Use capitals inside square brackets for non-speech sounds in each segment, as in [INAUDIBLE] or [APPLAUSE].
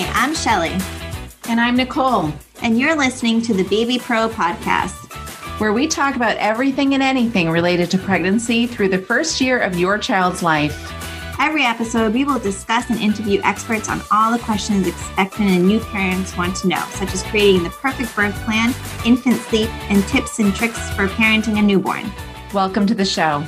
Hi, I'm Shelly. And I'm Nicole. And you're listening to the Baby Pro podcast, where we talk about everything and anything related to pregnancy through the first year of your child's life. Every episode, we will discuss and interview experts on all the questions expectant and new parents want to know, such as creating the perfect birth plan, infant sleep, and tips and tricks for parenting a newborn. Welcome to the show.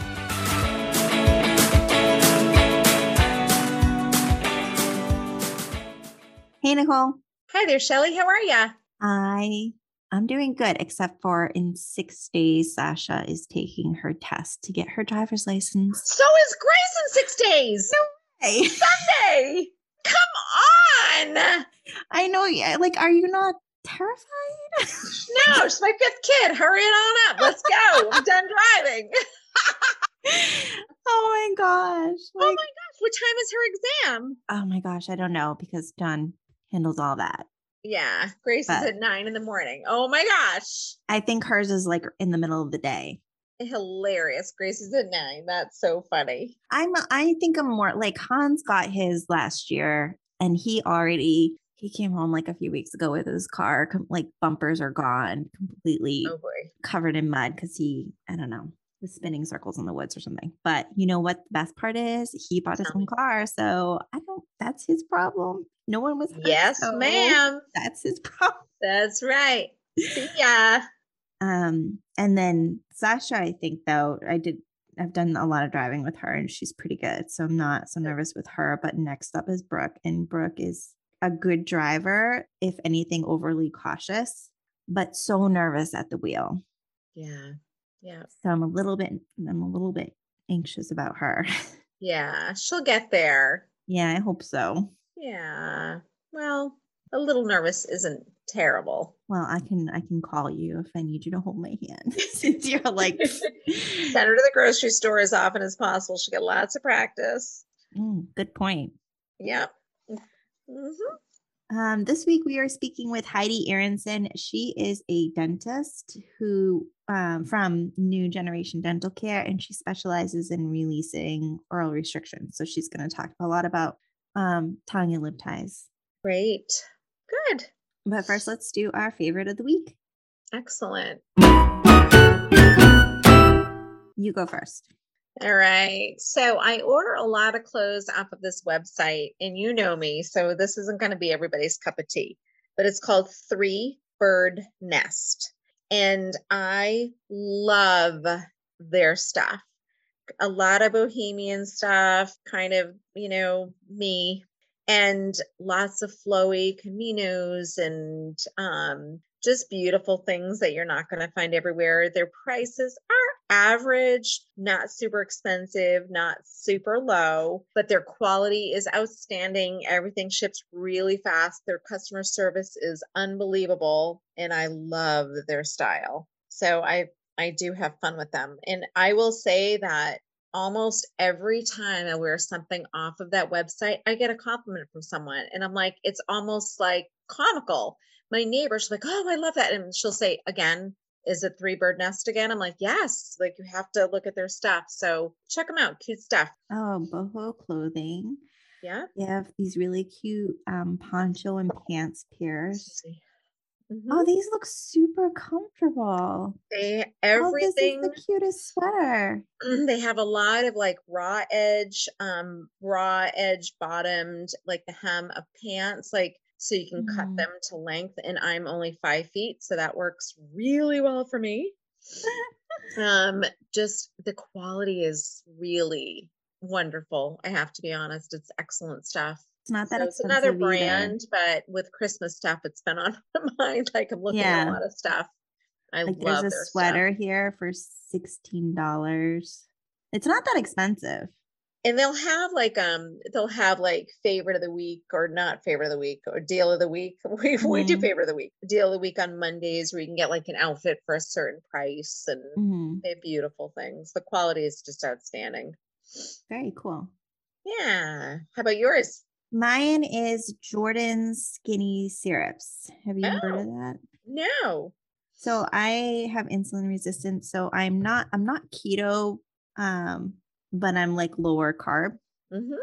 Hey, Nicole. Hi there, Shelly. How are you? I I'm doing good, except for in six days, Sasha is taking her test to get her driver's license. So is Grace in six days. No way. [LAUGHS] Sunday. Come on. I know. Yeah. Like, are you not terrified? [LAUGHS] no, she's my fifth kid. Hurry it on up. Let's go. I'm [LAUGHS] done driving. oh my gosh. Like, oh my gosh. What time is her exam? Oh my gosh. I don't know because John handles all that. Yeah. Grace but, is at nine in the morning. Oh my gosh. I think hers is like in the middle of the day. Hilarious. Grace is at nine. That's so funny. I'm I think I'm more like Hans got his last year and he already he came home like a few weeks ago with his car like bumpers are gone completely oh covered in mud because he i don't know was spinning circles in the woods or something but you know what the best part is he bought his own car so i don't that's his problem no one was hurt, yes so ma'am that's his [LAUGHS] problem that's right [LAUGHS] yeah um and then sasha i think though i did I've done a lot of driving with her and she's pretty good. So I'm not so nervous with her. But next up is Brooke. And Brooke is a good driver, if anything, overly cautious, but so nervous at the wheel. Yeah. Yeah. So I'm a little bit, I'm a little bit anxious about her. [LAUGHS] Yeah. She'll get there. Yeah. I hope so. Yeah. Well, a little nervous isn't terrible. Well, I can I can call you if I need you to hold my hand [LAUGHS] since you're like [LAUGHS] send her to the grocery store as often as possible. She'll get lots of practice. Mm, good point. Yeah. Mm-hmm. Um, this week we are speaking with Heidi Aaronson. She is a dentist who um, from New Generation Dental Care, and she specializes in releasing oral restrictions. So she's going to talk a lot about um, tongue and lip ties. Great, good. But first, let's do our favorite of the week. Excellent. You go first. All right. So I order a lot of clothes off of this website, and you know me, so this isn't going to be everybody's cup of tea, but it's called Three Bird Nest. And I love their stuff. A lot of bohemian stuff, kind of, you know, me, and lots of flowy caminos and um, just beautiful things that you're not going to find everywhere. Their prices are average, not super expensive, not super low, but their quality is outstanding. Everything ships really fast. Their customer service is unbelievable, and I love their style. So I I do have fun with them. And I will say that almost every time I wear something off of that website, I get a compliment from someone. And I'm like, it's almost like comical my neighbor, she's like, Oh, I love that. And she'll say, Again, is it Three Bird Nest again? I'm like, Yes, like you have to look at their stuff. So check them out. Cute stuff. Oh, boho clothing. Yeah. They have these really cute um, poncho and pants pairs. Mm-hmm. Oh, these look super comfortable. They everything oh, this is the cutest sweater. Mm, they have a lot of like raw edge, um, raw edge bottomed, like the hem of pants. Like so you can mm. cut them to length and i'm only five feet so that works really well for me um just the quality is really wonderful i have to be honest it's excellent stuff it's not that so it's another brand but with christmas stuff it's been on [LAUGHS] my mind like i'm looking yeah. at a lot of stuff i like love there's a sweater stuff. here for $16 it's not that expensive and they'll have like um they'll have like favorite of the week or not favorite of the week or deal of the week. [LAUGHS] We, mm-hmm. we do mm-hmm. favorite of the week deal of the week on mondays where you can get like an outfit for a certain price and mm-hmm. they have beautiful things. The quality is just outstanding. Very cool. Yeah. How about yours? Mine is jordan's skinny syrups. Have you oh, heard of that? no. So i have insulin resistance so i'm not i'm not keto um but I'm like lower carb. Mm-hmm.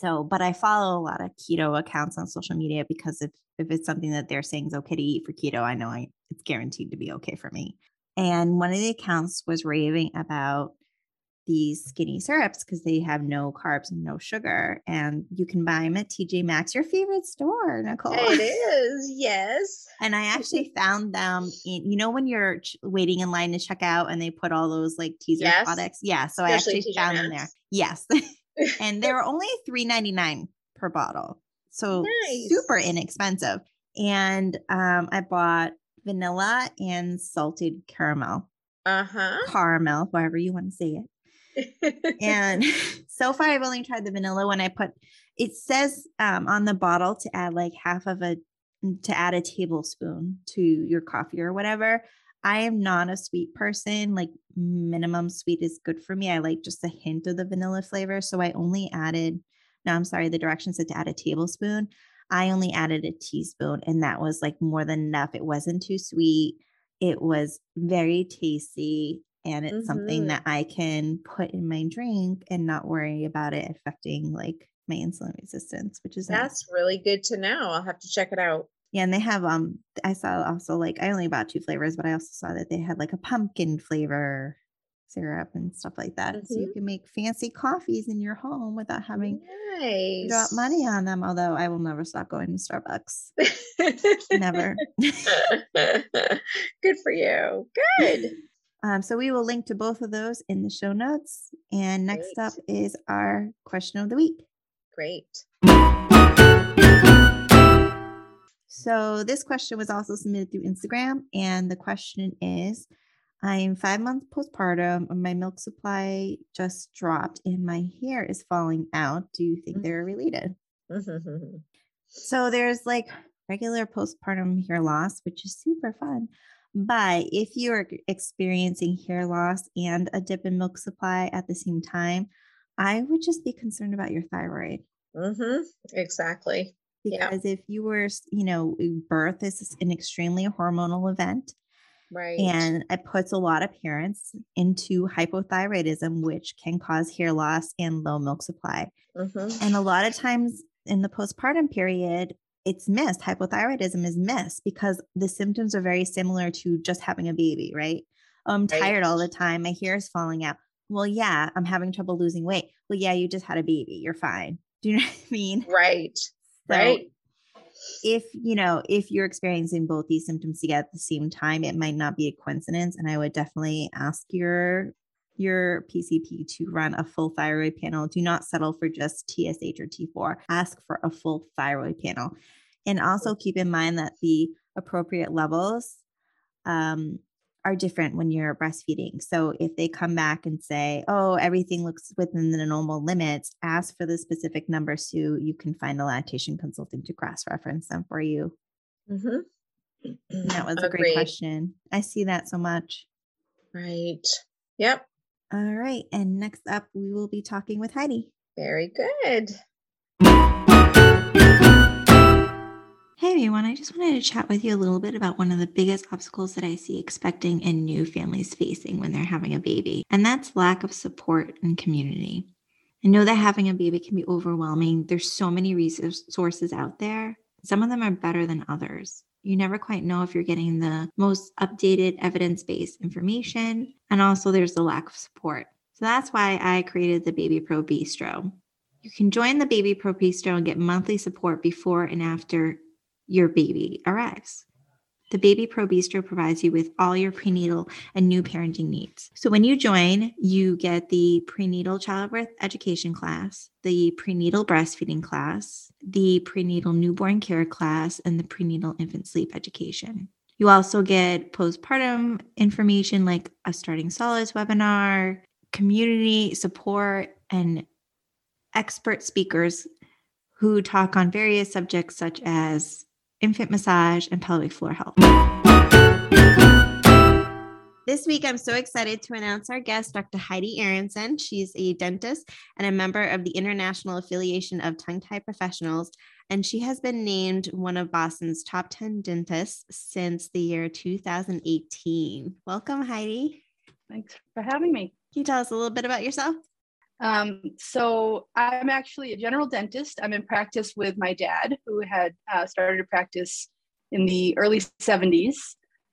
So, but I follow a lot of keto accounts on social media because if if it's something that they're saying is okay to eat for keto, I know I, it's guaranteed to be okay for me. And one of the accounts was raving about these skinny syrups because they have no carbs and no sugar. And you can buy them at TJ Maxx, your favorite store, Nicole. It [LAUGHS] is, yes. and I actually found them in, you know, when you're ch- waiting in line to check out and they put all those like teaser Yes. products. Yeah. So I actually TJ found them there. Yes. [LAUGHS] and they were only $3.99 per bottle. [LAUGHS] So super inexpensive. And um, I bought vanilla and salted caramel, Uh huh. caramel, however you want to say it. And [LAUGHS] so far i've only tried the vanilla one. I put it says um, on the bottle to add like half of a to add a tablespoon to your coffee or whatever. I am not a sweet person. Like minimum sweet is good for me. I like just a hint of the vanilla flavor. So i only added no i'm sorry the directions said to add a tablespoon. I only added a teaspoon and that was like more than enough. It wasn't too sweet. It was very tasty and it's something Mhm. that I can put in my drink and not worry about it affecting like my insulin resistance, which is nice. That's really good to know. I'll have to check it out. Yeah, and they have um I saw also like I only bought two flavors, but I also saw that they had like a pumpkin flavor syrup and stuff like that. So you Mhm. can make fancy coffees in your home without having to Nice. drop money on them. Although I will never stop going to Starbucks. [LAUGHS] Never. [LAUGHS] Good for you. Good. Um, so we will link to both of those in the show notes. And next Great. up is our question of the week. Great. So this question was also submitted through Instagram, and the question is: I'm five months postpartum. and My milk supply just dropped, and my hair is falling out. Do you think Mhm. they're related? Mhm. So there's like regular postpartum hair loss, which is super fun. But if you're experiencing hair loss and a dip in milk supply at the same time, I would just be concerned about your thyroid. Mhm. Exactly. Yeah. Because if you were, you know, birth is an extremely hormonal event Right. and it puts a lot of parents into hypothyroidism, which can cause hair loss and low milk supply. Mhm. And a lot of times in the postpartum period, it's missed. Hypothyroidism is missed because the symptoms are very similar to just having a baby, right? "Oh, I'm tired all the time. My hair is falling out. Well, yeah, I'm having trouble losing weight. Well, yeah, you just had a baby. You're fine. [LAUGHS] Do you know what I mean? Right. So Right. if you know if you're experiencing both these symptoms together at the same time it might not be a coincidence and i would definitely ask your your pcp to run a full thyroid panel do not settle for just tsh or t4 ask for a full thyroid panel and also keep in mind that the appropriate levels um, are different when you're breastfeeding. So if they come back and say, oh, everything looks within the normal limits, ask for the specific number so you can find a lactation consultant to cross reference them for you. Mhm. That was a [CLEARS THROAT] great question. I see that so much. Right. Yep. All right. And next up, we will be talking with Heidi. Very good. Hey everyone, I just wanted to chat with you a little bit about one of the biggest obstacles that I see expecting and new families facing when they're having a baby, and that's lack of support and community. I know that having a baby can be overwhelming. There's so many resources out there. Some of them are better than others. You never quite know if you're getting the most updated evidence based information, and also there's the lack of support. So that's why I created the Baby Pro Bistro. You can join the Baby Pro Bistro and get monthly support before and after your baby arrives. The Baby Pro Bistro provides you with all your prenatal and new parenting needs. So when you join, you get the prenatal childbirth education class, the prenatal breastfeeding class, the prenatal newborn care class, and the prenatal infant sleep education. You also get postpartum information like a starting solids webinar, community support, and expert speakers who talk on various subjects such as infant massage and pelvic floor health. This week, I'm so excited to announce our guest, Dr. Heidi Aaronson. She's a dentist and a member of the International Affiliation of Tongue Tie Professionals, and she has been named one of Boston's top 10 dentists since the year 2018. Welcome, Heidi. Thanks for having me. Can you tell us a little bit about yourself? Um, so I'm actually a general dentist. I'm in practice with my dad, who had uh, started a practice in the early 70s.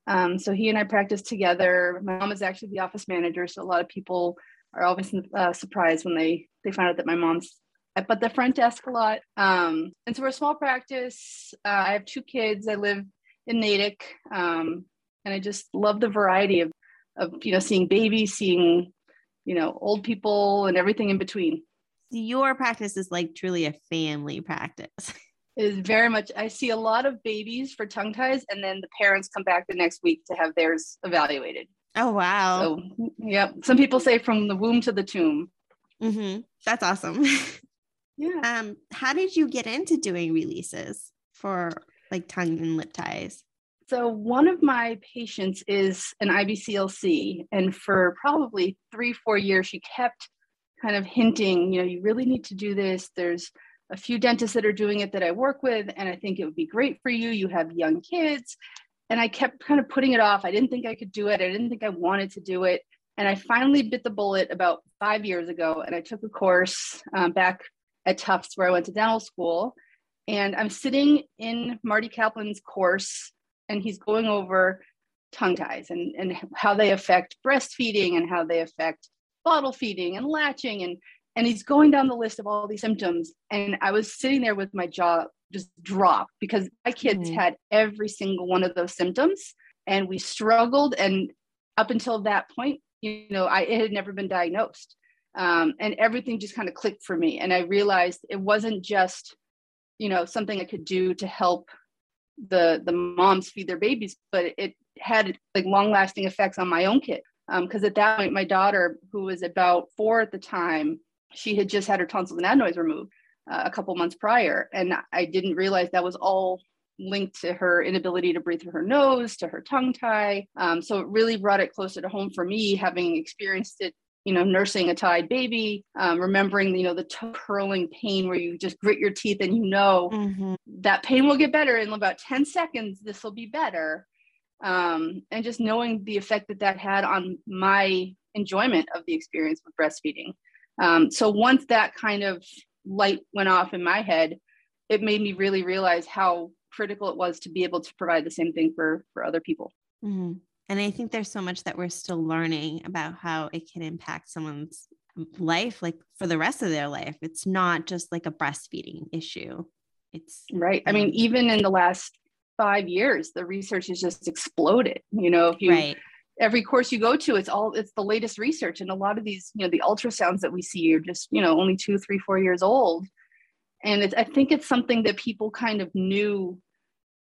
Um, so he and I practice together. My mom is actually the office manager, so a lot of people are always uh, surprised when they they find out that my mom's at the front desk a lot. Um, and so we're a small practice. Uh, I have two kids. I live in Natick, um, and I just love the variety of of you know seeing babies, seeing you know old people, and everything in between. Your practice is like truly a family practice. [LAUGHS] is very much i see a lot of babies for tongue ties and then the parents come back the next week to have theirs evaluated. Oh wow. So yep. Some people say from the womb to the tomb. Mm-hmm. that's awesome. [LAUGHS] Yeah. Um how did you get into doing releases for like tongue and lip ties so one of my patients is an ibclc and for probably three four years she kept kind of hinting you know you really need to do this there's a few dentists that are doing it that I work with, and I think it would be great for you. You have young kids. And I kept kind of putting it off. I didn't think I could do it. I didn't think I wanted to do it. And I finally bit the bullet about five years ago. And I took a course um, back at Tufts where I went to dental school. And I'm sitting in Marty Kaplan's course, and he's going over tongue ties and, and how they affect breastfeeding and how they affect bottle feeding and latching and and he's going down the list of all these symptoms. And i was sitting there with my jaw just dropped because my kids mm-hmm. had every single one of those symptoms and we struggled. And up until that point you know i it had never been diagnosed. Um, and everything just kind of clicked for me. And i realized it wasn't just you know something i could do to help the the moms feed their babies but it had like long lasting effects on my own kid because um, at that point my daughter who was about four at the time she had just had her tonsils and adenoids removed uh, a couple months prior. And I didn't realize that was all linked to her inability to breathe through her nose, to her tongue tie. Um, so it really brought it closer to home for me, having experienced it you know, nursing a tied baby, um, remembering, you know, the curling pain where you just grit your teeth and you know mm-hmm. that pain will get better in about 10 seconds. This will be better. Um, and just knowing the effect that that had on my enjoyment of the experience with breastfeeding. Um, so once that kind of light went off in my head, it made me really realize how critical it was to be able to provide the same thing for for other people. Mm-hmm. And I think there's so much that we're still learning about how it can impact someone's life, like for the rest of their life. It's not just like a breastfeeding issue. It's right. I mean, even in the last five years, the research has just exploded. You know, if you right every course you go to it's all it's the latest research and a lot of these you know the ultrasounds that we see are just you know only two three four years old and it's, i think it's something that people kind of knew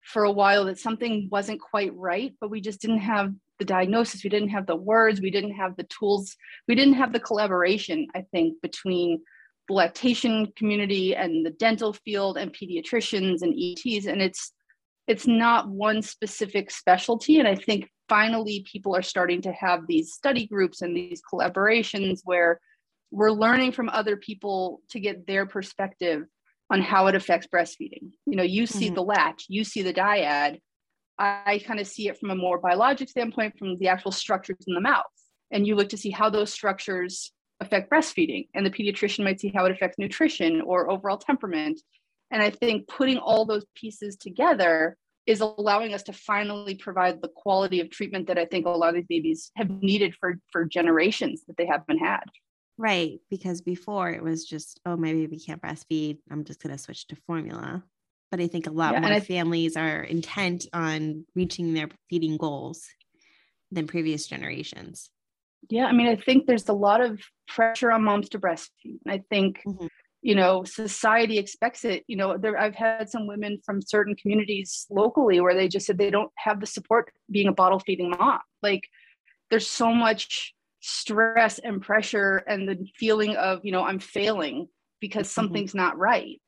for a while that something wasn't quite right but we just didn't have the diagnosis. We didn't have the words. We didn't have the tools. We didn't have the collaboration i think between the lactation community and the dental field and pediatricians and ENTs and it's it's not one specific specialty. And i think finally people are starting to have these study groups and these collaborations where we're learning from other people to get their perspective on how it affects breastfeeding. You know, you see mm-hmm. the latch, you see the dyad. I kind of see it from a more biologic standpoint from the actual structures in the mouth. And you look to see how those structures affect breastfeeding. And the pediatrician might see how it affects nutrition or overall temperament. And I think putting all those pieces together is allowing us to finally provide the quality of treatment that I think a lot of these babies have needed for for generations that they haven't had. Right, because before it was just, oh, my baby can't breastfeed. I'm just going to switch to formula. But I think a lot yeah, more families are intent on reaching their feeding goals than previous generations. Yeah, I mean, I think there's a lot of pressure on moms to breastfeed. I think mm-hmm you know society expects it you know there i've had some women from certain communities locally where they just said they don't have the support being a bottle feeding mom like there's so much stress and pressure and the feeling of you know i'm failing because mm-hmm. something's mm-hmm. not right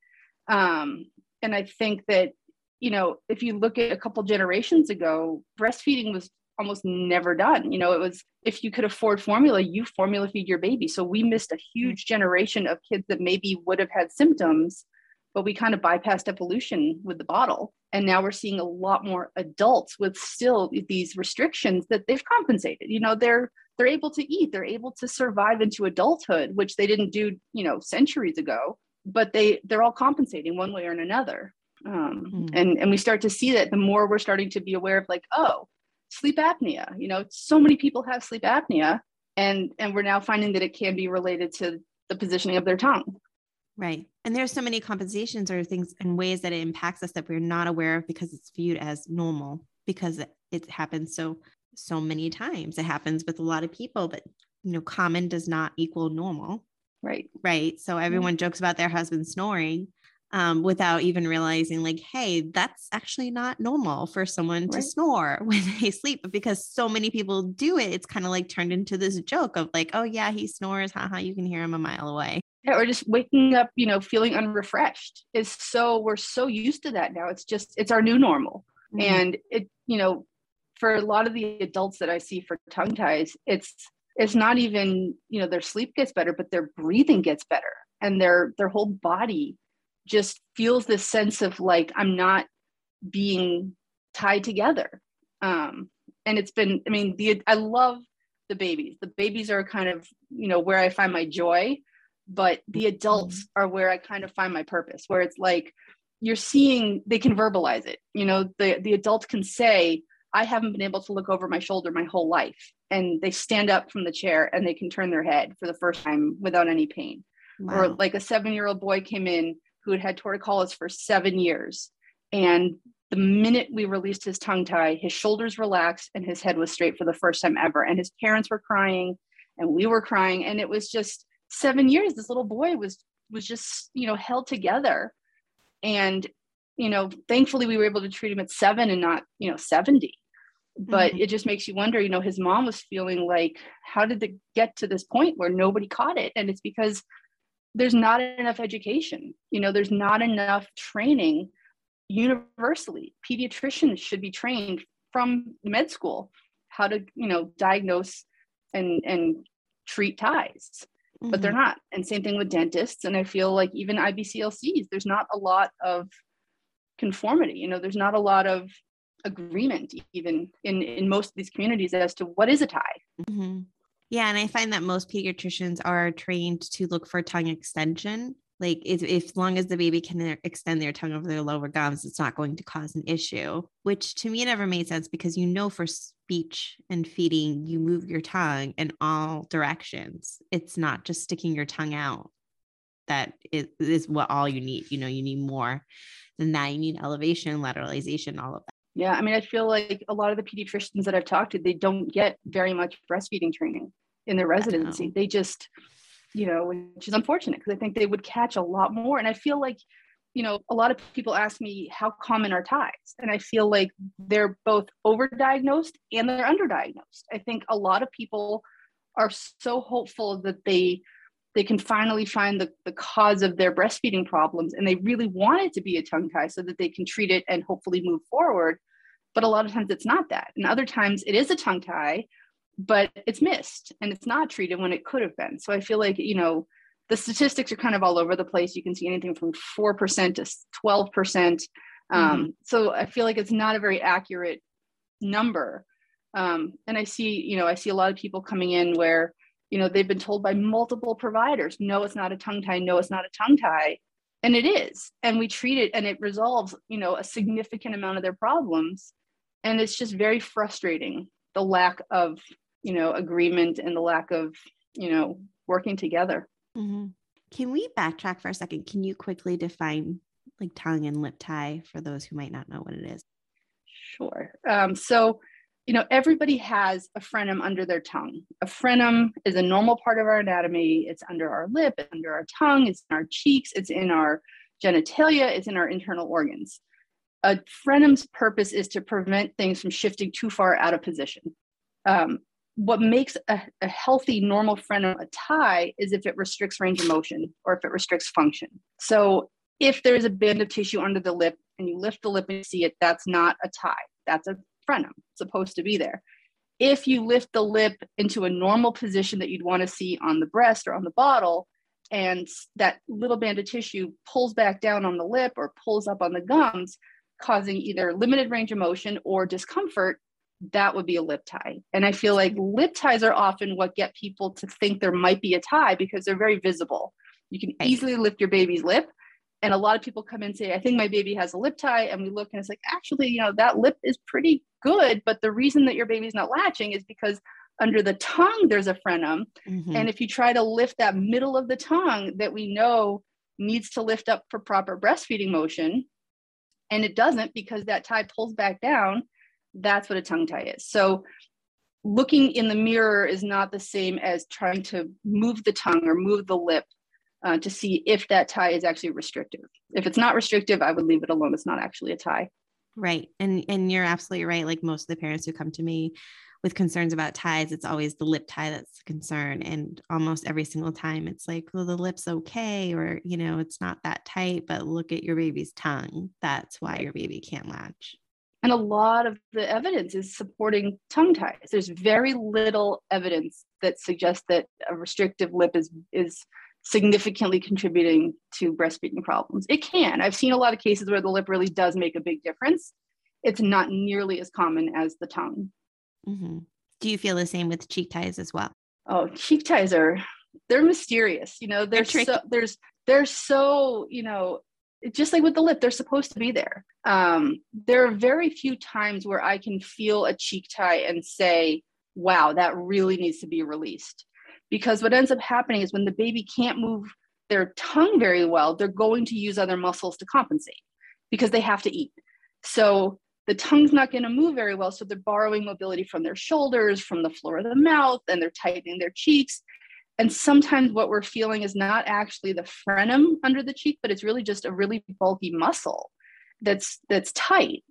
um and i think that you know if you look at a couple generations ago breastfeeding was almost never done. You know, it was if you could afford formula, you formula feed your baby. So we missed a huge generation of kids that maybe would have had symptoms, but we kind of bypassed evolution with the bottle. And now we're seeing a lot more adults with still these restrictions that they've compensated. You know, they're they're able to eat they're able to survive into adulthood which they didn't do you know centuries ago but they they're all compensating one way or another. Um, mm. and and we start to see that the more we're starting to be aware of like oh sleep apnea you know so many people have sleep apnea and and we're now finding that it can be related to the positioning of their tongue. Right. And there's so many compensations or things and ways that it impacts us that we're not aware of because it's viewed as normal because it, it happens. So so many times. It happens with a lot of people but you know common does not equal normal. Right. Right? So everyone mm-hmm. jokes about their husband snoring um, without even realizing like hey that's actually not normal for someone right. to snore [LAUGHS] when they sleep but because so many people do it it's kind of like turned into this joke of like oh yeah he snores haha you can hear him a mile away. Yeah, or just waking up you know feeling unrefreshed is so we're so used to that now. It's just it's our new normal. Mm-hmm. and it you know for a lot of the adults that i see for tongue ties it's it's not even you know their sleep gets better but their breathing gets better. And their their whole body just feels this sense of like i'm not being tied together. Um and it's been i mean the i love the babies. The babies are kind of you know where i find my joy but the adults mm-hmm. are where i kind of find my purpose where it's like you're seeing they can verbalize it. You know the the adult can say i haven't been able to look over my shoulder my whole life and they stand up from the chair and they can turn their head for the first time without any pain wow. or like a seven year old boy came in who had had torticollis for seven years. And the minute we released his tongue tie, his shoulders relaxed and his head was straight for the first time ever. And his parents were crying and we were crying. And it was just seven years. This little boy was was just, you know, held together. And, you know, thankfully we were able to treat him at seven and not, you know, 70 but mm-hmm. it just makes you wonder you know his mom was feeling like how did it get to this point where nobody caught it and it's because there's not enough education you know there's not enough training universally pediatricians should be trained from med school how to you know diagnose and and treat ties mm-hmm. but they're mm-hmm. not and same thing with dentists and i feel like even ibclcs there's not a lot of conformity you know there's not a lot of agreement even in in most of these communities as to what is a tie mm-hmm. Yeah, and I find that most pediatricians are trained to look for tongue extension. Like if, if long as the baby can extend their tongue over their lower gums, it's not going to cause an issue. Which to me never made sense because you know for speech and feeding, you move your tongue in all directions. It's not just sticking your tongue out. That is, is what all you need. You know, you need more than that. You need elevation, lateralization, all of that. Yeah, I mean, I feel like a lot of the pediatricians that I've talked to, they don't get very much breastfeeding training in their residency. They just, you know, which is unfortunate because I think they would catch a lot more. And I feel like, you know, a lot of people ask me how common are ties, and I feel like they're both overdiagnosed and they're underdiagnosed. I think a lot of people are so hopeful that they they can finally find the, the cause of their breastfeeding problems and they really want it to be a tongue tie so that they can treat it and hopefully move forward. But a lot of times it's not that. And other times it is a tongue tie but it's missed and it's not treated when it could have been. So i feel like you know the statistics are kind of all over the place. You can see anything from 4% to 12% um, mm-hmm. so i feel like it's not a very accurate number. Um, and i see you know i see a lot of people coming in where you know they've been told by multiple providers no it's not a tongue tie no it's not a tongue tie. And it is. And we treat it and it resolves you know a significant amount of their problems. And it's just very frustrating the lack of you know agreement and the lack of you know working together. Mm-hmm. can we backtrack for a second? Can you quickly define like tongue and lip tie for those who might not know what it is? Sure. Um, so you know, everybody has a frenum under their tongue. A frenum is a normal part of our anatomy. It's under our lip, it's under our tongue, it's in our cheeks, it's in our genitalia, it's in our internal organs. A frenum's purpose is to prevent things from shifting too far out of position. Um, what makes a, a, healthy, normal frenum a tie is if it restricts range of motion or if it restricts function. So if there's a band of tissue under the lip and you lift the lip and see it, that's not a tie. That's a frenum supposed to be there. If you lift the lip into a normal position that you'd want to see on the breast or on the bottle, and that little band of tissue pulls back down on the lip or pulls up on the gums, causing either limited range of motion or discomfort, that would be a lip tie. And I feel like lip ties are often what get people to think there might be a tie because they're very visible. You can easily lift your baby's lip. And a lot of people come in and say, I think my baby has a lip tie. And we look and it's like, actually, you know, that lip is pretty good. But the reason that your baby's not latching is because under the tongue, there's a frenum. Mm-hmm. And if you try to lift that middle of the tongue that we know needs to lift up for proper breastfeeding motion, and it doesn't because that tie pulls back down, that's what a tongue tie is. So looking in the mirror is not the same as trying to move the tongue or move the lip uh, to see if that tie is actually restrictive. If it's not restrictive, I would leave it alone. It's not actually a tie. Right. And and you're absolutely right. Like most of the parents who come to me with concerns about ties, it's always the lip tie that's the concern. And almost every single time it's like, well, the lip's okay, or you know, it's not that tight, but look at your baby's tongue. That's why your baby can't latch. And a lot of the evidence is supporting tongue ties. There's very little evidence that suggests that a restrictive lip is is significantly contributing to breastfeeding problems. It can. I've seen a lot of cases where the lip really does make a big difference. It's not nearly as common as the tongue. Mm-hmm. Do you feel the same with cheek ties as well? Oh, cheek ties are they're mysterious. You know, they're, they're so there's they're so you know just like with the lip, they're supposed to be there. Um, there are very few times where I can feel a cheek tie and say, wow, that really needs to be released because what ends up happening is when the baby can't move their tongue very well, they're going to use other muscles to compensate because they have to eat. So the tongue's not going to move very well. So they're borrowing mobility from their shoulders, from the floor of the mouth, and they're tightening their cheeks. And sometimes what we're feeling is not actually the frenum under the cheek, but it's really just a really bulky muscle that's that's tight.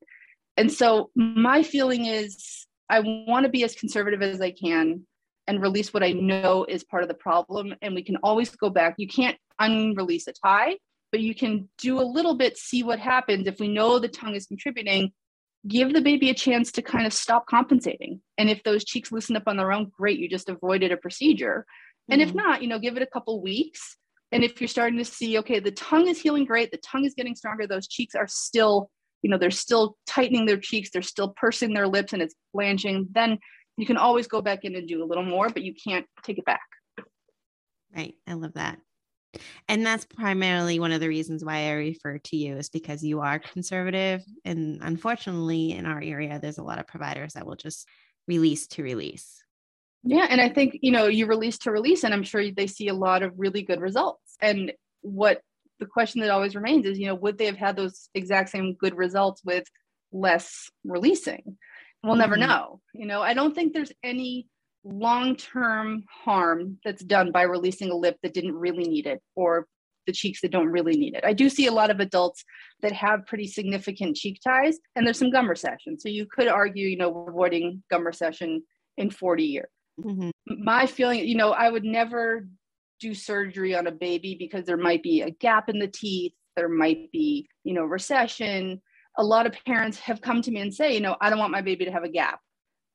And so my feeling is I want to be as conservative as I can and release what I know is part of the problem. And we can always go back. You can't unrelease a tie, but you can do a little bit, see what happens. If we know the tongue is contributing, give the baby a chance to kind of stop compensating. And if those cheeks loosen up on their own, great, you just avoided a procedure. Mm-hmm. And if mm-hmm. not, you know, give it a couple weeks. And if you're starting to see, okay, the tongue is healing great, the tongue is getting stronger, those cheeks are still, you know, they're still tightening their cheeks, they're still pursing their lips and it's blanching, then you can always go back in and do a little more, but you can't take it back. Right. I love that. And that's primarily one of the reasons why I refer to you is because you are conservative. And unfortunately, in our area, there's a lot of providers that will just release to release. Yeah. And I think, you know, you release to release, and I'm sure they see a lot of really good results. And what the question that always remains is, you know, would they have had those exact same good results with less releasing? We'll never mm-hmm. know. You know, I don't think there's any long term harm that's done by releasing a lip that didn't really need it or the cheeks that don't really need it. I do see a lot of adults that have pretty significant cheek ties and there's some gum recession. So you could argue, you know, avoiding gum recession in 40 years. Mm-hmm. My feeling, you know, I would never do surgery on a baby because there might be a gap in the teeth, there might be, you know, recession, a lot of parents have come to me and say, you know, I don't want my baby to have a gap.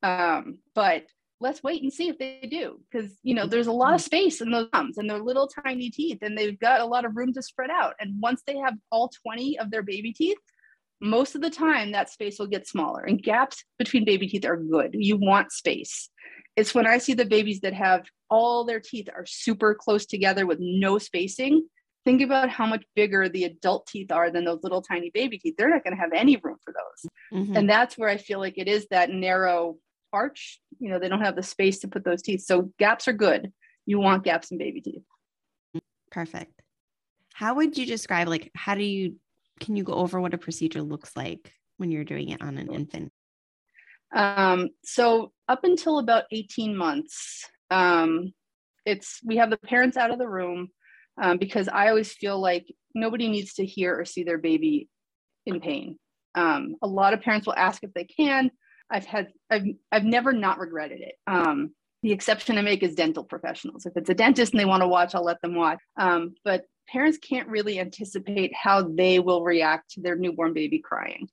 Um, but let's wait and see if they do because you know there's a lot of space in those gums and they're little tiny teeth and they've got a lot of room to spread out. And once they have all 20 of their baby teeth most of the time that space will get smaller and gaps between baby teeth are good. You want space. It's when i see the babies that have all their teeth are super close together with no spacing think about how much bigger the adult teeth are than those little tiny baby teeth. They're not going to have any room for those. Mm-hmm. And that's where I feel like it is that narrow arch. You know, they don't have the space to put those teeth. So gaps are good. You want gaps in baby teeth. Perfect. How would you describe, like, how do you, can you go over what a procedure looks like when you're doing it on an infant? Um, so up until about 18 months, um, it's, we have the parents out of the room um, because I always feel like nobody needs to hear or see their baby in pain. Um, a lot of parents will ask if they can. I've had, I've, I've never not regretted it. Um, the exception I make is dental professionals. If it's a dentist and they want to watch, I'll let them watch. Um, but parents can't really anticipate how they will react to their newborn baby crying.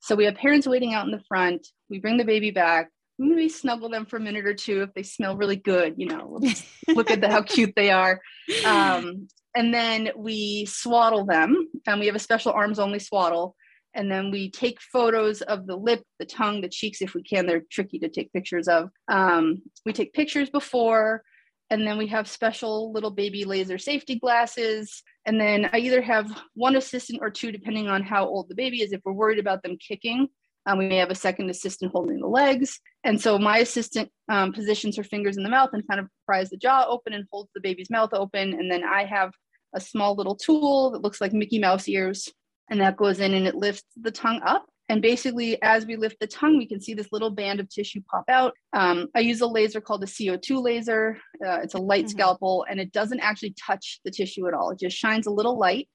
So we have parents waiting out in the front. We bring the baby back maybe snuggle them for a minute or two if they smell really good you know [LAUGHS] look at the, how cute they are um, and then we swaddle them and we have a special arms only swaddle and then we take photos of the lip, the tongue, the cheeks if we can. They're tricky to take pictures of. Um, we take pictures before, and then we have special little baby laser safety glasses. And then I either have one assistant or two, depending on how old the baby is. If we're worried about them kicking, um, we may have a second assistant holding the legs. And so my assistant um, positions her fingers in the mouth and kind of pries the jaw open and holds the baby's mouth open. And then I have a small little tool that looks like Mickey Mouse ears and that goes in and it lifts the tongue up. And basically, as we lift the tongue, we can see this little band of tissue pop out. Um, I use a laser called a CO2 laser. Uh, it's a light mm-hmm. scalpel and it doesn't actually touch the tissue at all. It just shines a little light.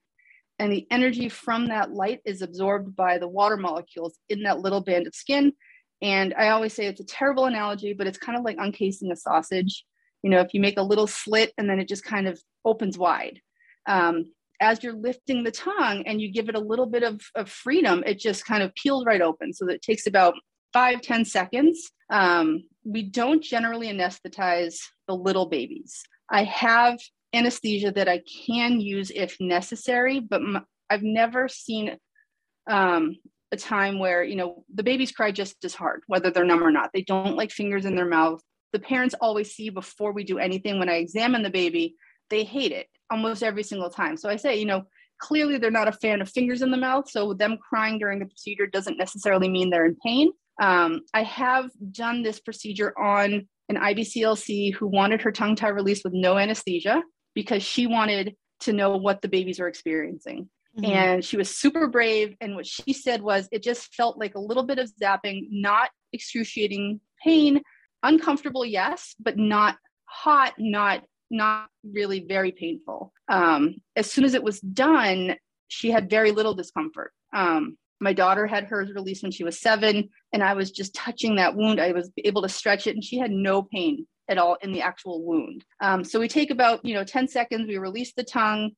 And the energy from that light is absorbed by the water molecules in that little band of skin. And I always say it's a terrible analogy, but it's kind of like uncasing a sausage. You know, if you make a little slit and then it just kind of opens wide. Um, as you're lifting the tongue and you give it a little bit of, of freedom, it just kind of peels right open. So that it takes about five ten seconds. Um, we don't generally anesthetize the little babies. I have anesthesia that I can use if necessary, but I've never seen um, a time where, you know, the babies cry just as hard, whether they're numb or not. They don't like fingers in their mouth. The parents always see before we do anything when I examine the baby, they hate it almost every single time. So I say, you know, clearly they're not a fan of fingers in the mouth. So them crying during the procedure doesn't necessarily mean they're in pain. Um, I have done this procedure on an IBCLC who wanted her tongue tie released with no anesthesia because she wanted to know what the babies were experiencing. Mm-hmm. And she was super brave. And what she said was, it just felt like a little bit of zapping, not excruciating pain, uncomfortable, yes, but not hot, not not really very painful. Um, as soon as it was done, she had very little discomfort. Um, my daughter had hers released when she was seven, and I was just touching that wound. I was able to stretch it, and she had no pain at all in the actual wound. Um, so we take about you know 10 seconds. We release the tongue,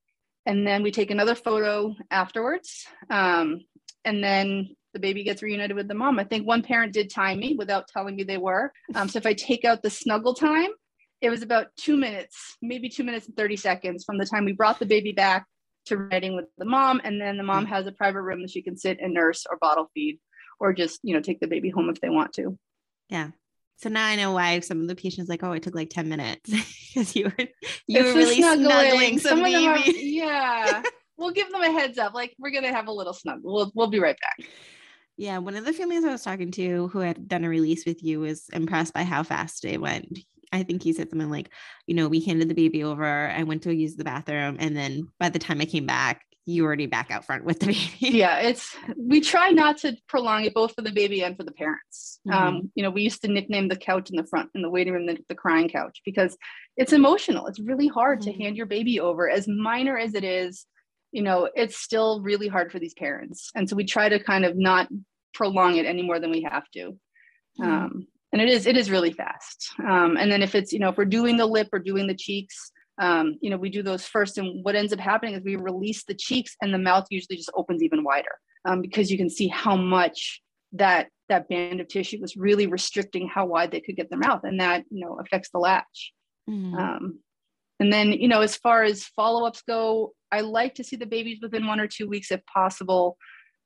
and then we take another photo afterwards. Um, and then the baby gets reunited with the mom. I think one parent did time me without telling me they were. Um, so if I take out the snuggle time, it was about two minutes, maybe two minutes and 30 seconds from the time we brought the baby back to riding with the mom. And then the mom has a private room that she can sit and nurse or bottle feed or just, you know, take the baby home if they want to. Yeah. So now I know why some of the patients like, oh, it took like 10 minutes [LAUGHS] because you were you it's were really snuggling, snuggling some, some baby. Are, [LAUGHS] yeah. we'll give them a heads up. Like we're gonna have a little snuggle. We'll we'll be right back. Yeah, one of the families I was talking to who had done a release with you was impressed by how fast it went. I think he said something like, you know, we handed the baby over. I went to use the bathroom. And then by the time I came back, you already back out front with the baby. yeah, it's we try not to prolong it both for the baby and for the parents. Mm-hmm. Um, you know, we used to nickname the couch in the front in the waiting room the, the crying couch because it's emotional. It's really hard mm-hmm. to hand your baby over, as minor as it is. You know, it's still really hard for these parents, and so we try to kind of not prolong it any more than we have to. Mm-hmm. Um, and it is it is really fast um, and then if it's you know if we're doing the lip or doing the cheeks um, you know we do those first and what ends up happening is we release the cheeks and the mouth usually just opens even wider um, because you can see how much that that band of tissue was really restricting how wide they could get their mouth and that you know affects the latch mm. and then you know as far as follow-ups go i like to see the babies within one or two weeks if possible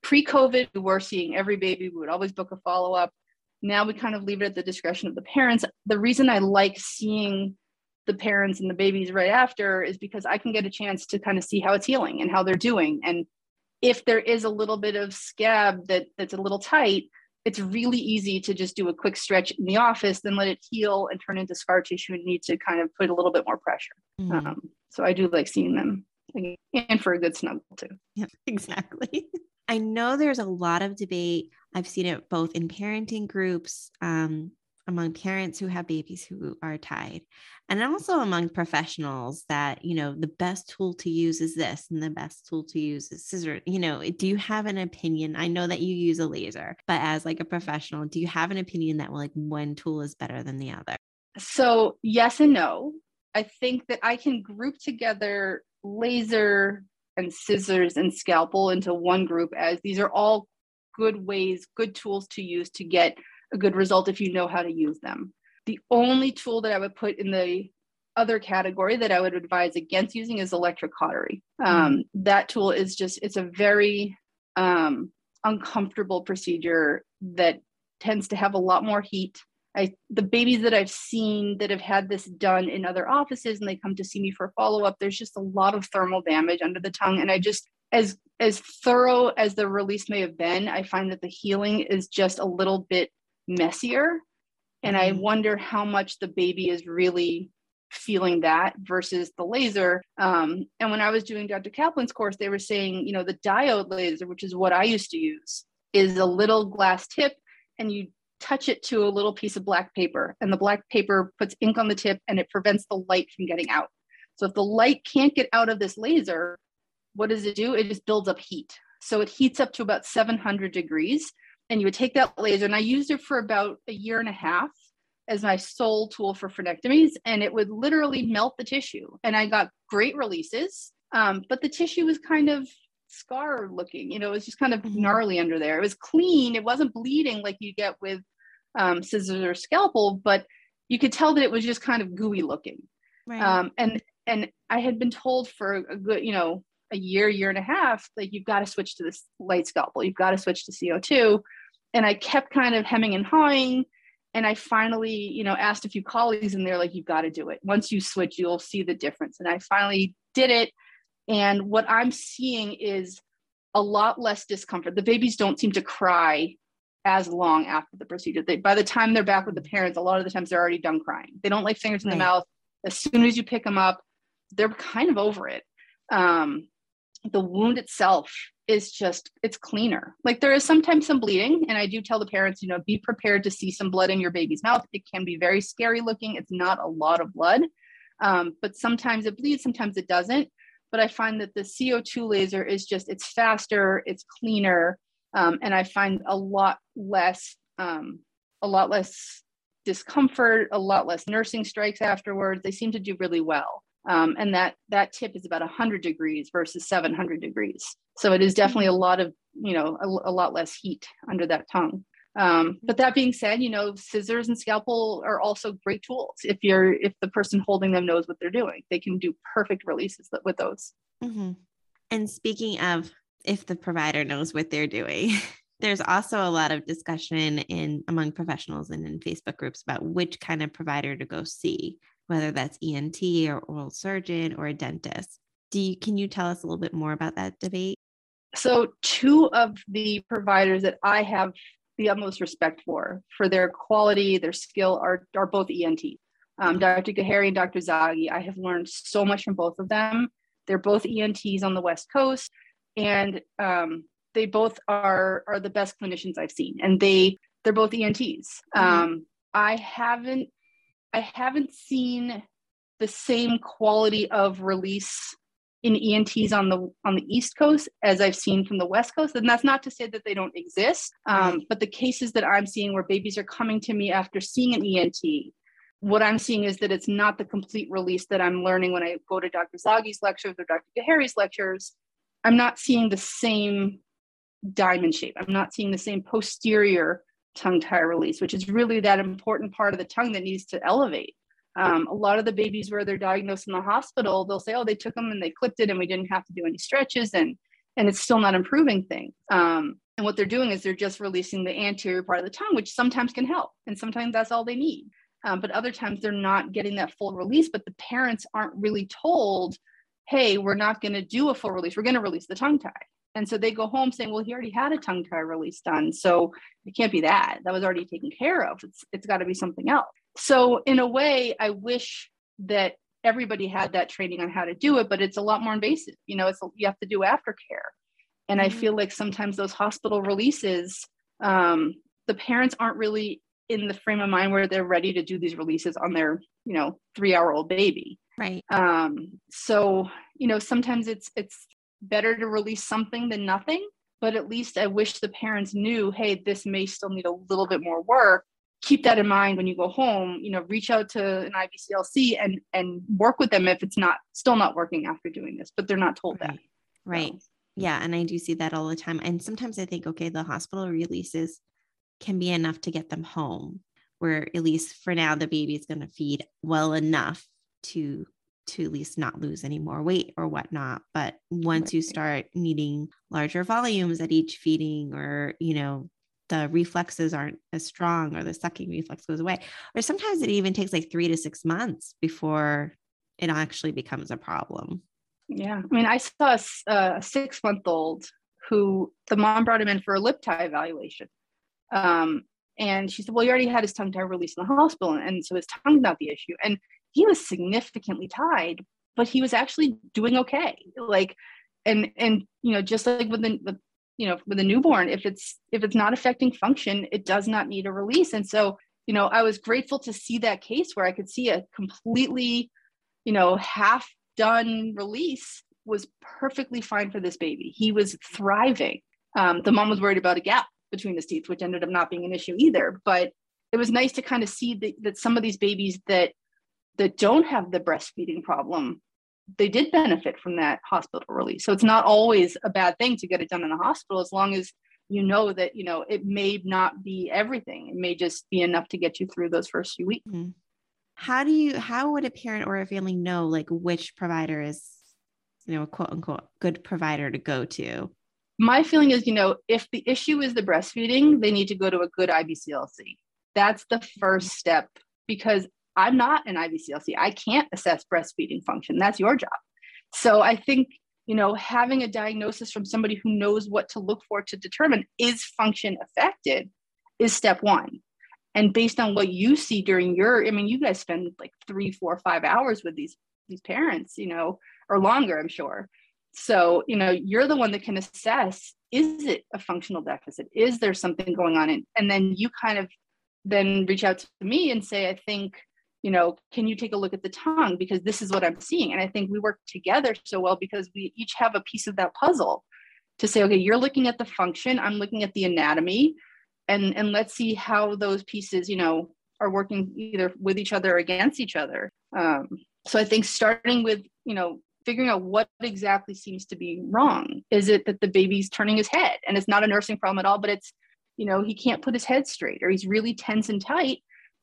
pre-covid we were seeing every baby we would always book a follow-up now we kind of leave it at the discretion of the parents. The reason I like seeing the parents and the babies right after is because I can get a chance to kind of see how it's healing and how they're doing. And if there is a little bit of scab that that's a little tight, it's really easy to just do a quick stretch in the office, then let it heal and turn into scar tissue and need to kind of put a little bit more pressure. Mm. Um, so I do like seeing them and for a good snuggle too. Yeah, [LAUGHS] exactly. [LAUGHS] I know there's a lot of debate I've seen it both in parenting groups, um, among parents who have babies who are tied, and also among professionals that, you know, the best tool to use is this and the best tool to use is scissor. You know, do you have an opinion? I know that you use a laser, but as like a mm-hmm. professional, do you have an opinion that like one tool is better than the other? So, yes and no. I think that I can group together laser and scissors and scalpel into one group as these are all good ways, good tools to use to get a good result if you know how to use them. The only tool that I would put in the other category that I would advise against using is electric cautery. Um, that tool is just, it's a very, um, uncomfortable procedure that tends to have a lot more heat. I the babies that I've seen that have had this done in other offices and they come to see me for follow up, there's just a lot of thermal damage under the tongue. And I just as as thorough as the release may have been, I find that the healing is just a little bit messier. And I mm-hmm. wonder how much the baby is really feeling that versus the laser. Um, and when I was doing Dr. Kaplan's course, they were saying, you know, the diode laser, which is what I used to use, is a little glass tip and you touch it to a little piece of black paper. And the black paper puts ink on the tip and it prevents the light from getting out. So if the light can't get out of this laser, what does it do? It just builds up heat. So it heats up to about 700 degrees. And you would take that laser, and I used it for about a year and a half as my sole tool for frenectomies, and it would literally melt the tissue. And I got great releases, um, but the tissue was kind of scar looking. You know, it was just kind of mm-hmm. gnarly under there. It was clean. It wasn't bleeding like you get with um, scissors or scalpel, but you could tell that it was just kind of gooey looking. Right. Um, and and I had been told for a good, you know, a year, year and a half, like you've got to switch to this light scalpel. You've got to switch to CO2. And I kept kind of hemming and hawing and i finally you know asked a few colleagues and they're like you've got to do it. Once you switch you'll see the difference. And i finally did it. And what i'm seeing is a lot less discomfort. The babies don't seem to cry as long after the procedure. They, by the time they're back with the parents a lot of the times they're already done crying. They don't like fingers in the mouth. As soon as you pick them up they're kind of over it. Um, the wound itself is just it's cleaner. Like there is sometimes some bleeding and i do tell the parents you know be prepared to see some blood in your baby's mouth. It can be very scary looking. It's not a lot of blood um, but sometimes it bleeds sometimes it doesn't. But i find that the co2 laser is just it's faster it's cleaner um, and i find a lot less um, a lot less discomfort a lot less nursing strikes afterwards. They seem to do really well um, and that that tip is about 100 degrees versus 700 degrees. So it is definitely a lot of you know a, a lot less heat under that tongue. Um, but that being said you know scissors and scalpel are also great tools if you're if the person holding them knows what they're doing. They can do perfect releases with those. Mm-hmm. and speaking of if the provider knows what they're doing [LAUGHS] there's also a lot of discussion in among professionals and in facebook groups about which kind of provider to go see whether that's ENT or oral surgeon or a dentist. Do you, can you tell us a little bit more about that debate? So, two of the providers that I have the utmost respect for, for their quality, their skill, are, are both ENT. Um, Dr. Ghaheri and Dr. Zaghi. I have learned so much from both of them. They're both ENTs on the West Coast, and um, they both are are the best clinicians I've seen. And they they're both ENTs. Mm-hmm. Um, I haven't I haven't seen the same quality of release in ENTs on the on the East Coast as I've seen from the West Coast, and that's not to say that they don't exist. Um, but the cases that I'm seeing where babies are coming to me after seeing an ENT, what I'm seeing is that it's not the complete release that I'm learning when I go to Dr. Zaghi's lectures or Dr. Ghaheri's lectures. I'm not seeing the same diamond shape. I'm not seeing the same posterior tongue tie release, which is really that important part of the tongue that needs to elevate. Um, a lot of the babies where they're diagnosed in the hospital, they'll say, "Oh, they took them and they clipped it, and we didn't have to do any stretches," and and it's still not improving things. Um, and what they're doing is they're just releasing the anterior part of the tongue, which sometimes can help, and sometimes that's all they need. Um, but other times they're not getting that full release. But the parents aren't really told, "Hey, we're not going to do a full release. We're going to release the tongue tie." And so they go home saying, well, he already had a tongue tie release done. So it can't be that. That was already taken care of. It's it's got to be something else. So in a way, I wish that everybody had that training on how to do it, but it's a lot more invasive. You know, it's you have to do aftercare. And mm-hmm. I feel like sometimes those hospital releases, um, the parents aren't really in the frame of mind where they're ready to do these releases on their, you know, three hour old baby. Right. Um, so, you know, sometimes it's it's better to release something than nothing. But at least I wish the parents knew, hey, this may still need a little bit more work. Keep that in mind when you go home. You know, reach out to an IBCLC and and work with them if it's not still not working after doing this. But they're not told right. that. Right. So. Yeah, and I do see that all the time. And sometimes I think, okay, the hospital releases can be enough to get them home, where at least for now the baby is going to feed well enough to to at least not lose any more weight or whatnot. But once right. you start needing larger volumes at each feeding, or, you know, the reflexes aren't as strong or the sucking reflex goes away, or sometimes it even takes like three to six months before it actually becomes a problem. Yeah. I mean, I saw a, a six month old who the mom brought him in for a lip tie evaluation. Um, and she said, Well, he already had his tongue tie released in the hospital. And so his tongue's not the issue. And he was significantly tied, but he was actually doing okay. Like, and, and, you know, just like with the, the you know, with a newborn, if it's, if it's not affecting function, it does not need a release. And so, you know, I was grateful to see that case where I could see a completely, you know, half done release was perfectly fine for this baby. He was thriving. Um, the mom was worried about a gap between his teeth, which ended up not being an issue either. But it was nice to kind of see that, that some of these babies that that don't have the breastfeeding problem, they did benefit from that hospital release. So it's not always a bad thing to get it done in the hospital as long as you know that you know it may not be everything. It may just be enough to get you through those first few weeks. Mm-hmm. How do you how would a parent or a family know like which provider is you know a quote unquote good provider to go to? my feeling is, you know, if the issue is the breastfeeding, they need to go to a good IBCLC. That's the first step because I'm not an IBCLC. I can't assess breastfeeding function. That's your job. So I think, you know, having a diagnosis from somebody who knows what to look for to determine is function affected is step one. And based on what you see during your, I mean, you guys spend like three, four, five hours with these these parents, you know, or longer, I'm sure. So, you know, you're the one that can assess is it a functional deficit? Is there something going on? And, and then you kind of then reach out to me and say, I think, you know, can you take a look at the tongue? Because this is what I'm seeing. And I think we work together so well because we each have a piece of that puzzle to say, okay, you're looking at the function, I'm looking at the anatomy, and and let's see how those pieces, you know, are working either with each other or against each other. Um, so I think starting with, you know, figuring out what exactly seems to be wrong. Is it that the baby's turning his head and it's not a nursing problem at all, but it's, you know, he can't put his head straight or he's really tense and tight.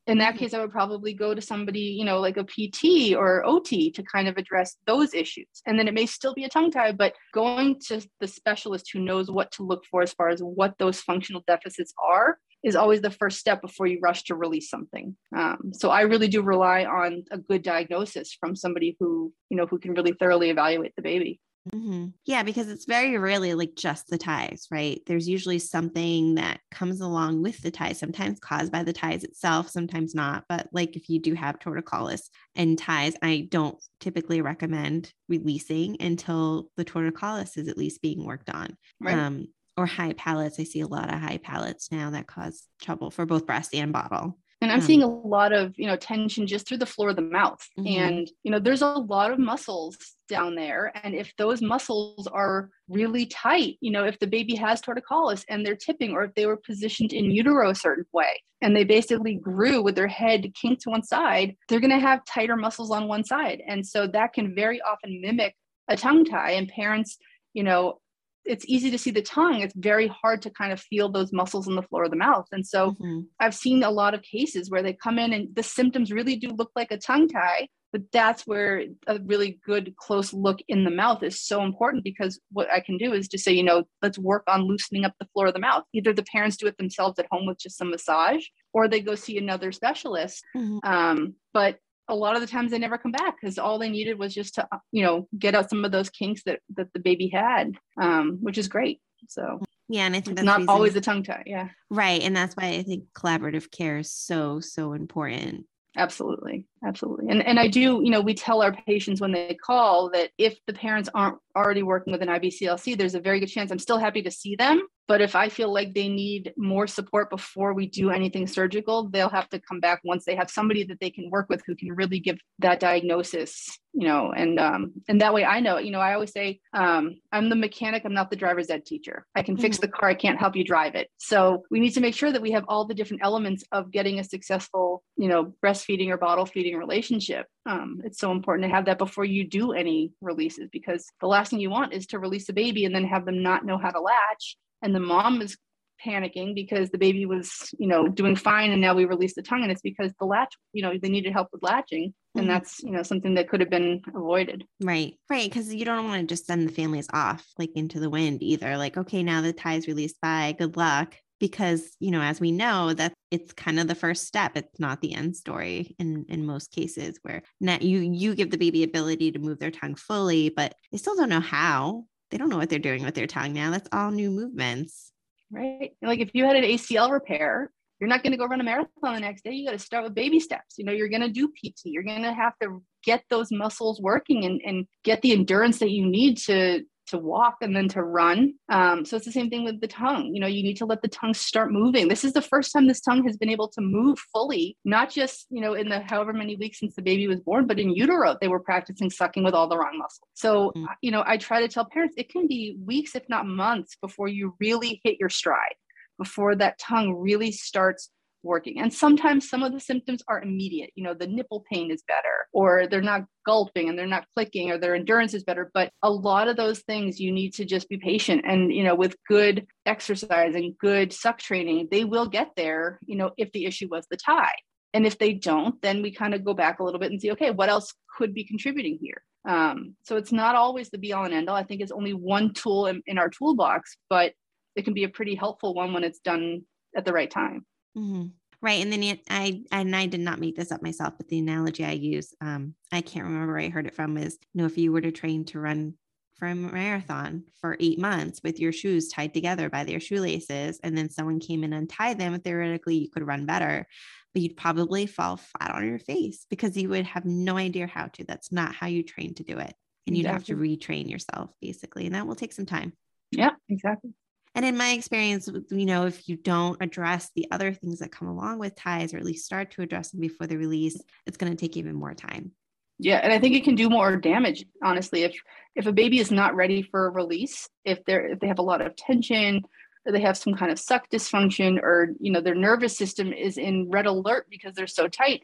In that mm-hmm. case, I would probably go to somebody, you know, like a PT or OT to kind of address those issues. And then it may still be a tongue tie, but going to the specialist who knows what to look for as far as what those functional deficits are is always the first step before you rush to release something. Um, so I really do rely on a good diagnosis from somebody who you know who can really thoroughly evaluate the baby. Mm-hmm. Yeah, because it's very rarely like just the ties, right? There's usually something that comes along with the ties, sometimes caused by the ties itself, sometimes not. But like if you do have torticollis and ties, I don't typically recommend releasing until the torticollis is at least being worked on. Right. Um, or high palates. I see a lot of high palates now that cause trouble for both breast and bottle. And I'm seeing a lot of, you know, tension just through the floor of the mouth. Mm-hmm. And, you know, there's a lot of muscles down there. And if those muscles are really tight, you know, if the baby has torticollis and they're tipping, or if they were positioned in utero a certain way and they basically grew with their head kinked to one side, they're going to have tighter muscles on one side. And so that can very often mimic a tongue tie. And parents, you know, it's easy to see the tongue it's very hard to kind of feel those muscles in the floor of the mouth and so mm-hmm. i've seen a lot of cases where they come in and the symptoms really do look like a tongue tie but that's where a really good close look in the mouth is so important because what i can do is just say you know let's work on loosening up the floor of the mouth either the parents do it themselves at home with just some massage or they go see another specialist mm-hmm. um, but a lot of the times they never come back because all they needed was just to you know get out some of those kinks that that the baby had um, which is great so. Yeah and i think that's not always a tongue tie yeah. Right and that's why i think collaborative care is so so important. Absolutely absolutely and and i do you know we tell our patients when they call that if the parents aren't already working with an ibclc there's a very good chance i'm still happy to see them but if I feel like they need more support before we do anything surgical, they'll have to come back once they have somebody that they can work with who can really give that diagnosis, you know, and um, and that way I know, you know, I always say, um, I'm the mechanic, I'm not the driver's ed teacher. I can fix mm-hmm. the car, I can't help you drive it. So we need to make sure that we have all the different elements of getting a successful, you know, breastfeeding or bottle feeding relationship. Um, it's so important to have that before you do any releases because the last thing you want is to release a baby and then have them not know how to latch and the mom is panicking because the baby was you know doing fine and now we released the tongue and it's because the latch you know they needed help with latching and Mhm. that's you know something that could have been avoided Right. Right. Because you don't want to just send the families off like into the wind either. Like, okay, now the tie's released by good luck. Because, you know, as we know, that it's kind of the first step. It's not the end story in in most cases where now you you give the baby ability to move their tongue fully, but they still don't know how. They don't know what they're doing with their tongue now. That's all new movements. right like if you had an acl repair you're not going to go run a marathon the next day you got to start with baby steps you know you're going to do pt you're going to have to get those muscles working and, and get the endurance that you need to to walk and then to run. Um, so it's the same thing with the tongue. You know you need to let the tongue start moving. This is the first time this tongue has been able to move fully not just you know in the however many weeks since the baby was born but in utero they were practicing sucking with all the wrong muscles. So Mm. you know i try to tell parents it can be weeks if not months before you really hit your stride before that tongue really starts working. And sometimes some of the symptoms are immediate. You know, the nipple pain is better, or they're not gulping and they're not clicking, or their endurance is better. But a lot of those things you need to just be patient. And, you know, with good exercise and good suck training, they will get there, you know, if the issue was the tie. And if they don't, then we kind of go back a little bit and see, okay, what else could be contributing here? Um, so it's not always the be all and end all. I think it's only one tool in, in our toolbox, but it can be a pretty helpful one when it's done at the right time. Mhm. Right. And then I and I did not make this up myself, but the analogy I use, um, I can't remember where I heard it from is you know, if you were to train to run for a marathon for eight months with your shoes tied together by their shoelaces, and then someone came in and untied them, theoretically you could run better, but you'd probably fall flat on your face because you would have no idea how to. That's not how you train to do it. And you'd have to retrain yourself basically. And that will take some time. Yeah, exactly. And in my experience, you know, if you don't address the other things that come along with ties, or at least start to address them before the release, it's going to take even more time. Yeah, and I think it can do more damage, honestly. If if a baby is not ready for a release, if they're if they have a lot of tension, or they have some kind of suck dysfunction, or you know their nervous system is in red alert because they're so tight,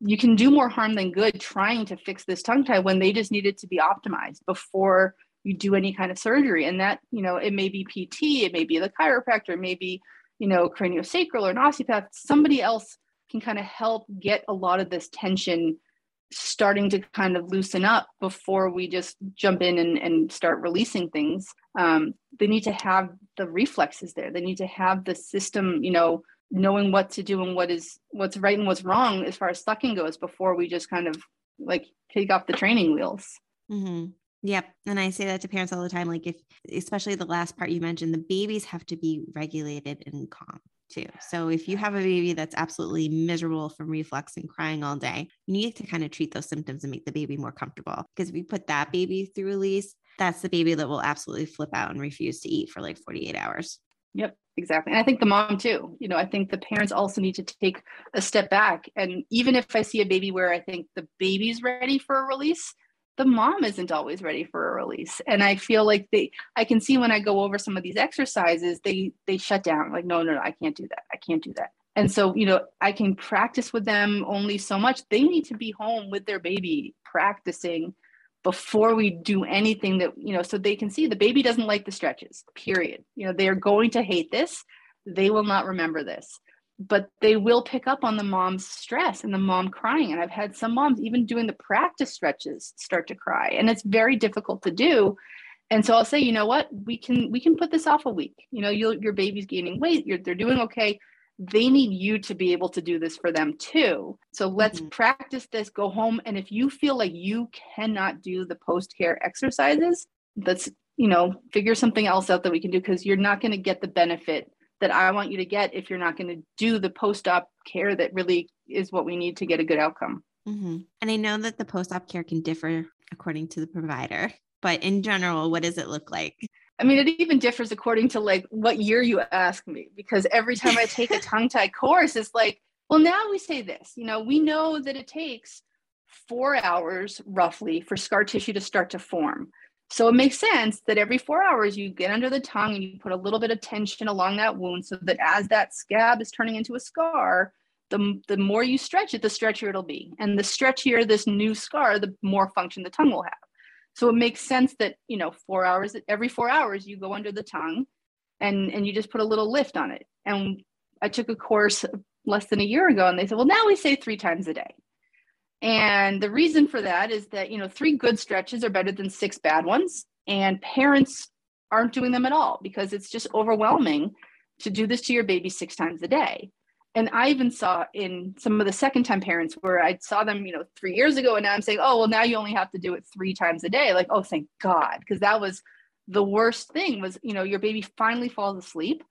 you can do more harm than good trying to fix this tongue tie when they just need it to be optimized before you do any kind of surgery. And that you know it may be PT, it may be the chiropractor, it may be you know craniosacral or an osteopath. Somebody else can kind of help get a lot of this tension starting to kind of loosen up before we just jump in and, and start releasing things um, they need to have the reflexes there they need to have the system you know knowing what to do and what is what's right and what's wrong as far as sucking goes before we just kind of like take off the training wheels hmm Yep. And I say that to parents all the time. Like, if, especially the last part you mentioned, the babies have to be regulated and calm too. So, if you have a baby that's absolutely miserable from reflux and crying all day, you need to kind of treat those symptoms and make the baby more comfortable. Because if you put that baby through release, that's the baby that will absolutely flip out and refuse to eat for like 48 hours. Yep, exactly. And I think the mom too. You know, I think the parents also need to take a step back. And even if I see a baby where I think the baby's ready for a release, the mom isn't always ready for a release. And I feel like they I can see when I go over some of these exercises, they they shut down like, no, no, no, I can't do that. I can't do that. And so, you know, I can practice with them only so much. They need to be home with their baby practicing before we do anything that you know so they can see the baby doesn't like the stretches period you know they are going to hate this they will not remember this but they will pick up on the mom's stress and the mom crying and i've had some moms even doing the practice stretches start to cry and it's very difficult to do and so i'll say you know what we can we can put this off a week you know you'll, your baby's gaining weight you're, they're doing okay they need you to be able to do this for them too. So let's Mhm. practice this, go home. And if you feel like you cannot do the post care exercises, let's, you know, figure something else out that we can do because you're not going to get the benefit that I want you to get if you're not going to do the post op care that really is what we need to get a good outcome. Mhm. And I know that the post op care can differ according to the provider, but in general, what does it look like? I mean, it even differs according to like what year you ask me, because every time I take a [LAUGHS] tongue tie course, it's like, well, now we say this, you know, we know that it takes four hours roughly for scar tissue to start to form. So it makes sense that every four hours you get under the tongue and you put a little bit of tension along that wound so that as that scab is turning into a scar, the, the more you stretch it, the stretchier it'll be. And the stretchier this new scar, the more function the tongue will have. So it makes sense that, you know, four hours, every four hours you go under the tongue and, and you just put a little lift on it. And I took a course less than a year ago and they said, well, now we say three times a day. And the reason for that is that, you know, three good stretches are better than six bad ones. And parents aren't doing them at all because it's just overwhelming to do this to your baby six times a day. And I even saw in some of the second time parents where I saw them, you know, three years ago, and now I'm saying, oh, well, now you only have to do it three times a day. Like, oh, thank God. Because that was the worst thing was, you know, your baby finally falls asleep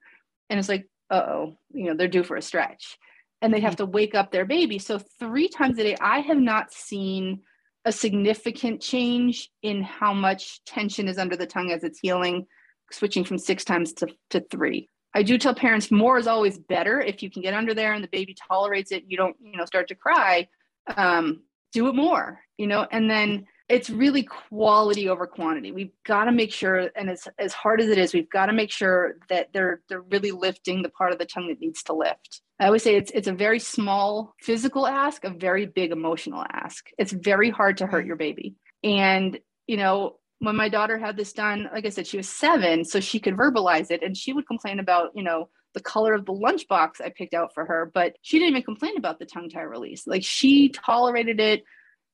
and it's like, oh, you know, they're due for a stretch and they have mm-hmm. to wake up their baby. So three times a day, I have not seen a significant change in how much tension is under the tongue as it's healing, switching from six times to, to three. I do tell parents more is always better. If you can get under there and the baby tolerates it, you don't, you know, start to cry, um, do it more, you know, and then it's really quality over quantity. We've got to make sure, and as, as hard as it is, we've got to make sure that they're they're really lifting the part of the tongue that needs to lift. I always say it's it's a very small physical ask, a very big emotional ask. It's very hard to hurt your baby. And you know, when my daughter had this done, like I said, she was seven, so she could verbalize it, and she would complain about, you know, the color of the lunchbox I picked out for her, but she didn't even complain about the tongue tie release. Like she tolerated it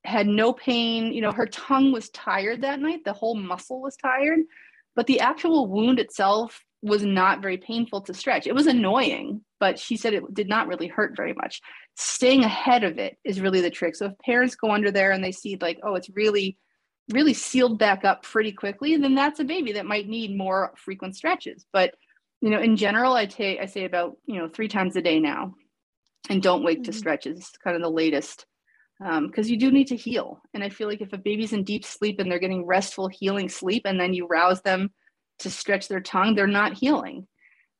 had no pain. You know, her tongue was tired that night, the whole muscle was tired, but the actual wound itself was not very painful to stretch. It was annoying, but she said it did not really hurt very much. Staying ahead of it is really the trick. So if parents go under there and they see like, oh, it's really, really sealed back up pretty quickly, then that's a baby that might need more frequent stretches. But you know, in general, I take I say about you know three times a day now, and don't wait mm-hmm. to stretches. It's kind of the latest because um, you do need to heal. And I feel like if a baby's in deep sleep and they're getting restful, healing sleep, and then you rouse them to stretch their tongue, they're not healing.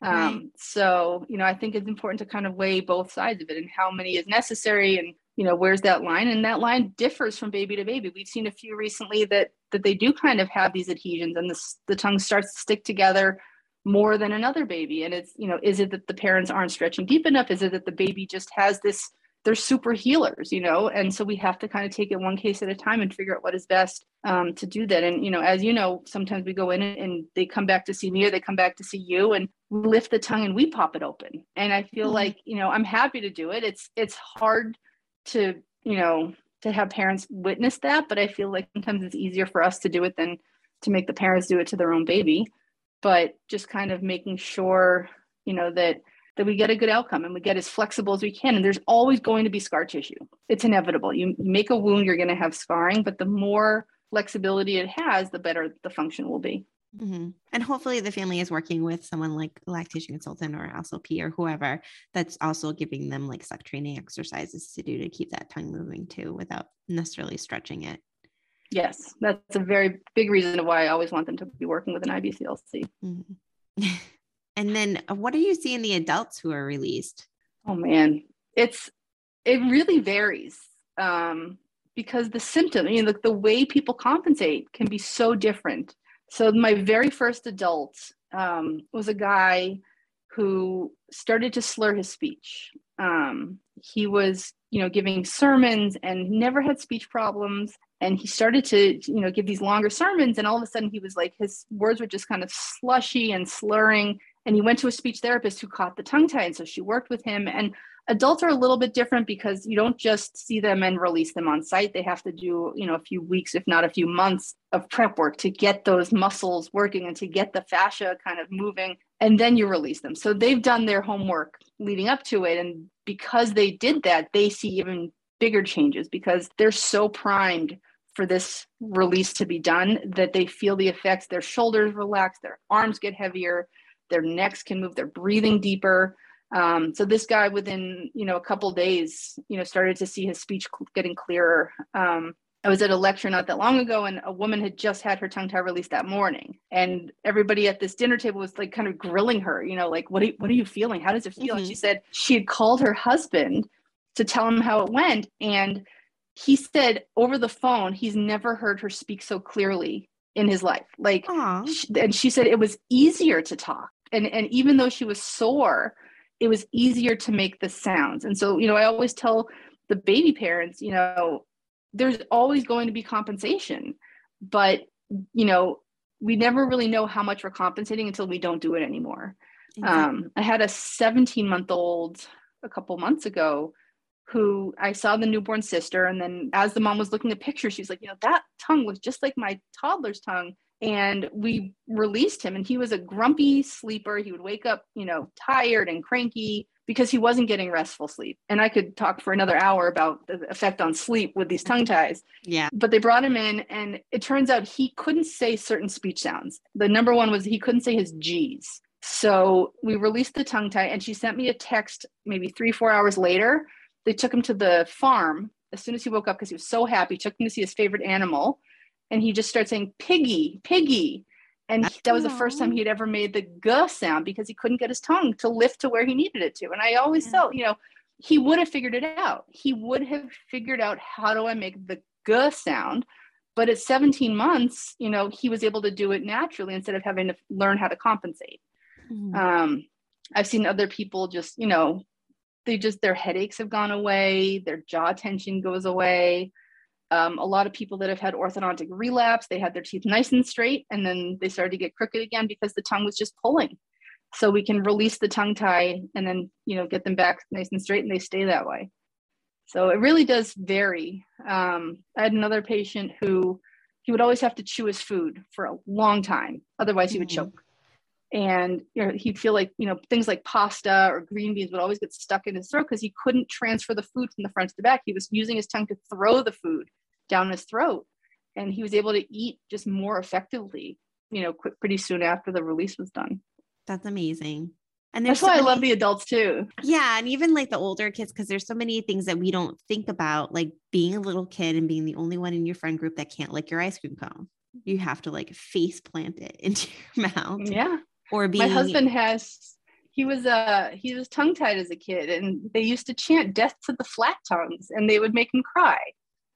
Um, right. So, you know, I think it's important to kind of weigh both sides of it and how many is necessary and, you know, where's that line? And that line differs from baby to baby. We've seen a few recently that that they do kind of have these adhesions and the, the tongue starts to stick together more than another baby. And it's, you know, is it that the parents aren't stretching deep enough? Is it that the baby just has this they're super healers, you know, and so we have to kind of take it one case at a time and figure out what is best um, to do that. And you know, as you know, sometimes we go in and they come back to see me or they come back to see you, and we lift the tongue and we pop it open. And I feel mm-hmm. like you know I'm happy to do it. It's it's hard to you know to have parents witness that, but I feel like sometimes it's easier for us to do it than to make the parents do it to their own baby. But just kind of making sure you know that that we get a good outcome and we get as flexible as we can. And there's always going to be scar tissue. It's inevitable. You make a wound, you're going to have scarring, but the more flexibility it has, the better the function will be. Mm-hmm. And hopefully, the family is working with someone like a lactation consultant or SLP or whoever that's also giving them like suck training exercises to do to keep that tongue moving too without necessarily stretching it. Yes, that's a very big reason why I always want them to be working with an IBCLC. Mm-hmm. [LAUGHS] And then uh, what do you see in the adults who are released? Oh man, it's it really varies. Um, because the symptom, you know, the, the way people compensate can be so different. So my very first adult um, was a guy who started to slur his speech. Um, he was, you know, giving sermons and never had speech problems. And he started to, you know, give these longer sermons, and all of a sudden he was like, his words were just kind of slushy and slurring and he went to a speech therapist who caught the tongue tie and so she worked with him. And adults are a little bit different because you don't just see them and release them on site. They have to do you know a few weeks if not a few months of prep work to get those muscles working and to get the fascia kind of moving and then you release them. So they've done their homework leading up to it. And because they did that they see even bigger changes because they're so primed for this release to be done that they feel the effects. Their shoulders relax their arms get heavier their necks can move, they're breathing deeper. Um, so this guy, within you know a couple days, you know, started to see his speech getting clearer. Um, I was at a lecture not that long ago, and a woman had just had her tongue tie released that morning, and everybody at this dinner table was like kind of grilling her, you know, like what are you, what are you feeling? How does it feel? Mm-hmm. And she said she had called her husband to tell him how it went, and he said over the phone he's never heard her speak so clearly in his life. Like, she, and she said it was easier to talk. And, and even though she was sore, it was easier to make the sounds. And so, you know, I always tell the baby parents, you know, there's always going to be compensation, but, you know, we never really know how much we're compensating until we don't do it anymore. Exactly. Um, I had a 17 month old a couple months ago who I saw the newborn sister. And then as the mom was looking at pictures, she's like, you know, that tongue was just like my toddler's tongue. And we released him, and he was a grumpy sleeper. He would wake up, you know, tired and cranky because he wasn't getting restful sleep. And I could talk for another hour about the effect on sleep with these tongue ties. Yeah. But they brought him in, and it turns out he couldn't say certain speech sounds. The number one was he couldn't say his G's. So we released the tongue tie, and she sent me a text maybe three, four hours later. They took him to the farm as soon as he woke up because he was so happy, took him to see his favorite animal. And he just started saying, Piggy, Piggy. And he- that was the first time he had ever made the g sound because he couldn't get his tongue to lift to where he needed it to. And I always Yeah. felt, you know, he would have figured it out. He would have figured out how do I make the g sound. But at 17 months, you know, he was able to do it naturally instead of having to learn how to compensate. Mhm. Um, I've seen other people just, you know, they just their headaches have gone away, their jaw tension goes away. Um, a lot of people that have had orthodontic relapse, they had their teeth nice and straight, and then they started to get crooked again because the tongue was just pulling. So we can release the tongue tie and then, you know, get them back nice and straight, and they stay that way. So it really does vary. Um, I had another patient who he would always have to chew his food for a long time, otherwise he would Mhm. choke and you know, he'd feel like you know things like pasta or green beans would always get stuck in his throat because he couldn't transfer the food from the front to the back. He was using his tongue to throw the food down his throat and he was able to eat just more effectively you know pretty soon after the release was done. That's amazing. And that's there's why so i love the adults too. Yeah, and even like the older kids, because there's so many things that we don't think about, like being a little kid and being the only one in your friend group that can't lick your ice cream cone. You have to like face plant it [LAUGHS] into your mouth, yeah or being my husband has he was uh he was tongue tied as a kid and they used to chant death to the flat tongues and they would make him cry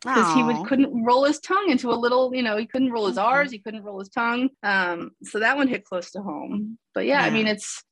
because he would couldn't roll his tongue into a little, you know, he couldn't roll his Mhm. R's, he couldn't roll his tongue. Um, so that one hit close to home. But yeah, I mean, it's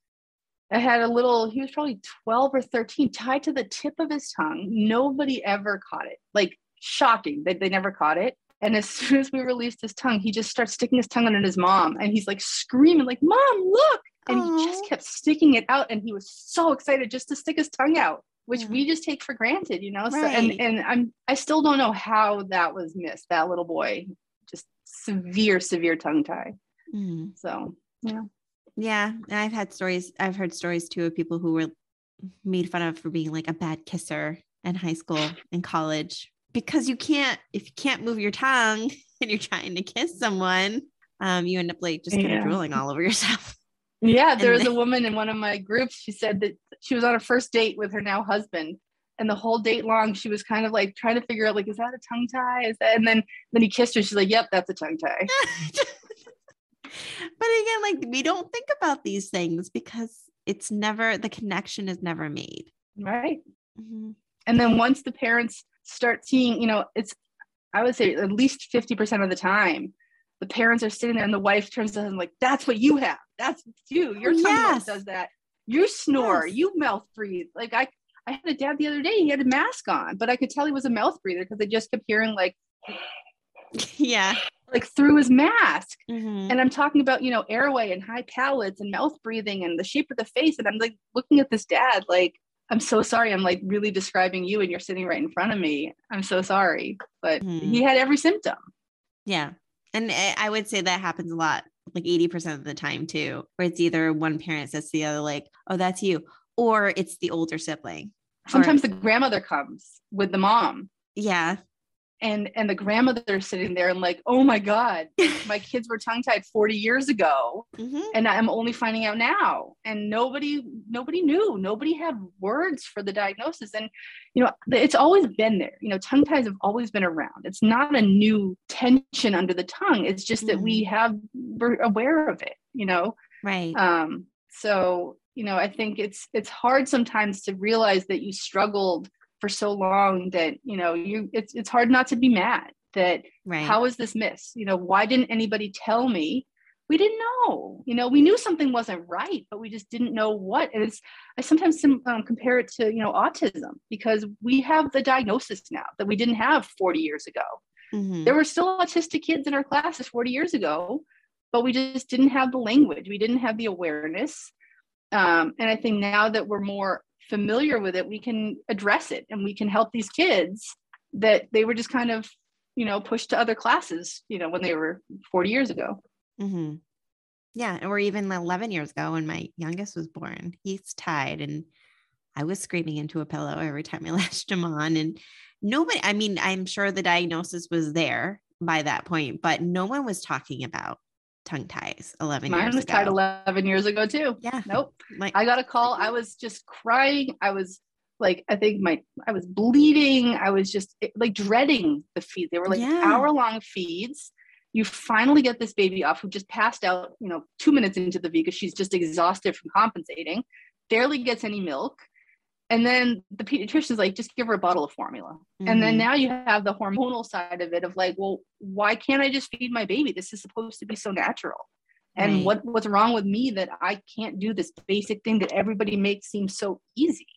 I had a little, he was probably 12 or 13, tied to the tip of his tongue. Nobody ever caught it. Like shocking that they never caught it. And as [LAUGHS] soon as we released his tongue, he just starts sticking his tongue out at his mom and he's like screaming, like, Mom, look. And he just kept sticking it out. And he was so excited just to stick his tongue out, which Yeah. we just take for granted, you know? So Right. and and I'm I still don't know how that was missed, that little boy. Just severe, severe tongue tie. Mhm. So yeah. Yeah, and I've had stories. I've heard stories too of people who were made fun of for being like a bad kisser in high school and college because you can't if you can't move your tongue [LAUGHS] and you're trying to kiss someone, um, you end up like just kind Yeah. of drooling all over yourself. [LAUGHS] Yeah, there And was a woman in one of my groups. She said that she was on a first date with her now husband. And the whole date long, she was kind of like trying to figure out, like, is that a tongue tie? Is that? And then then he kissed her. She's like, "Yep, that's a tongue tie." [LAUGHS] but again, like we don't think about these things because it's never the connection is never made. Right. Mhm. And then once the parents start seeing, you know, it's I would say at least fifty percent of the time, the parents are sitting there, and the wife turns to them like, "That's what you have. That's you. Your tongue yes. does that. You snore. Yes. You mouth breathe." Like I, I had a dad the other day. He had a mask on, but I could tell he was a mouth breather because I just kept hearing like, [LAUGHS] yeah. like through his mask. Mhm. And I'm talking about, you know, airway and high palates and mouth breathing and the shape of the face. And I'm like looking at this dad, like, I'm so sorry. I'm like really describing you and you're sitting right in front of me. I'm so sorry. But Hmm. he had every symptom. Yeah. And I I would say that happens a lot, like 80% of the time too, where it's either one parent says to the other, like, oh, that's you, or it's the older sibling. Or- Sometimes the grandmother comes with the mom. yeah. And and the grandmother's sitting there and like, oh my God, [LAUGHS] my kids were tongue-tied 40 years ago. Mhm. and i'm only finding out now. And nobody nobody knew. Nobody had words for the diagnosis. And you know it's always been there. You know tongue ties have always been around. It's not a new tension under the tongue. It's just that we have we're aware of it you know? Right. um so you know i think it's it's hard sometimes to realize that you struggled for so long that you know you it's it's hard not to be mad that right. how is this missed you know why didn't anybody tell me? We didn't know. You know we knew something wasn't right but we just didn't know what. And it's i sometimes um, compare it to you know autism because we have the diagnosis now that we didn't have 40 years ago. Mhm. there were still autistic kids in our classes 40 years ago but we just didn't have the language. We didn't have the awareness. Um, and i think now that we're more familiar with it, we can address it and we can help these kids that they were just kind of, you know, pushed to other classes, you know, when they were 40 years ago. Mm-hmm. Yeah. Or even 11 years ago when my youngest was born, he's tied and I was screaming into a pillow every time I [LAUGHS] latched him on. And nobody, I mean, I'm sure the diagnosis was there by that point, but no one was talking about tongue ties 11 Mine years was ago. tied 11 years ago too. Yeah. Nope. Like, I got a call. I was just crying. I was like, I think my, I was bleeding. I was just eh, like dreading the feed. They were like Yeah. hour long feeds. You finally get this baby off who just passed out, you know, two minutes into the V because she's just exhausted from compensating, barely gets any milk. And then the pediatrician's like, just give her a bottle of formula. And then mhm. now you have the hormonal side of it of like, well, why can't I just feed my baby? This is supposed to be so natural. And Right. what what's wrong with me that I can't do this basic thing that everybody makes seem so easy?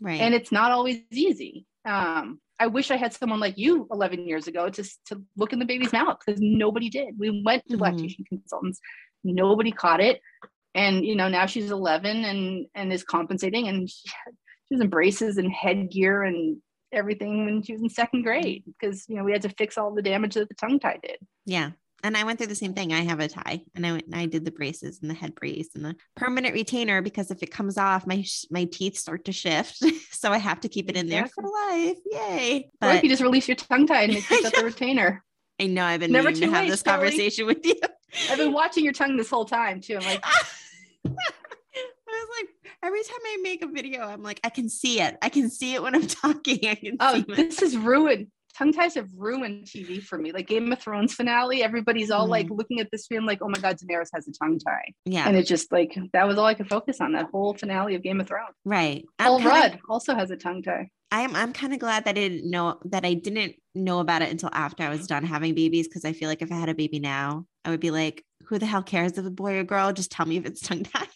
right. And it's not always easy. Um, I wish I had someone like you 11 years ago to to look in the baby's mouth because nobody did. We went to Mhm. lactation consultants, nobody caught it, and you know now she's 11 and and is compensating, and she, she was in braces and headgear and everything when she was in second grade because you know we had to fix all the damage that the tongue tie did. Yeah. And I went through the same thing. I have a tie and I went and I did the braces and the head brace and the permanent retainer because if it comes off, my my teeth start to shift. [LAUGHS] so I have to keep it in there for life. Yay. or if you just release your tongue tie and [LAUGHS] pick up the retainer. I know I've been Never to have late, this conversation with you. I've been watching your tongue this whole time too. I'm like, I was like, every time I make a video, I'm like, I can see it. I can see it when I'm [LAUGHS] talking. I can oh, this is ruined. Tongue ties have ruined TV for me. Like Game of Thrones finale, everybody's all like mm-hmm. looking at this film, like, oh my God, Daenerys has a tongue tie. yeah, And it's just like, that was all I could focus on that whole finale of Game of Thrones. right. Paul kinda- Rudd also has a tongue tie. I'm I'm kind of glad that I didn't know that I didn't know about it until after I was done having babies because I feel like if I had a baby now, I would be like, who the hell cares if it's a boy or girl? Just tell me if it's tongue tied.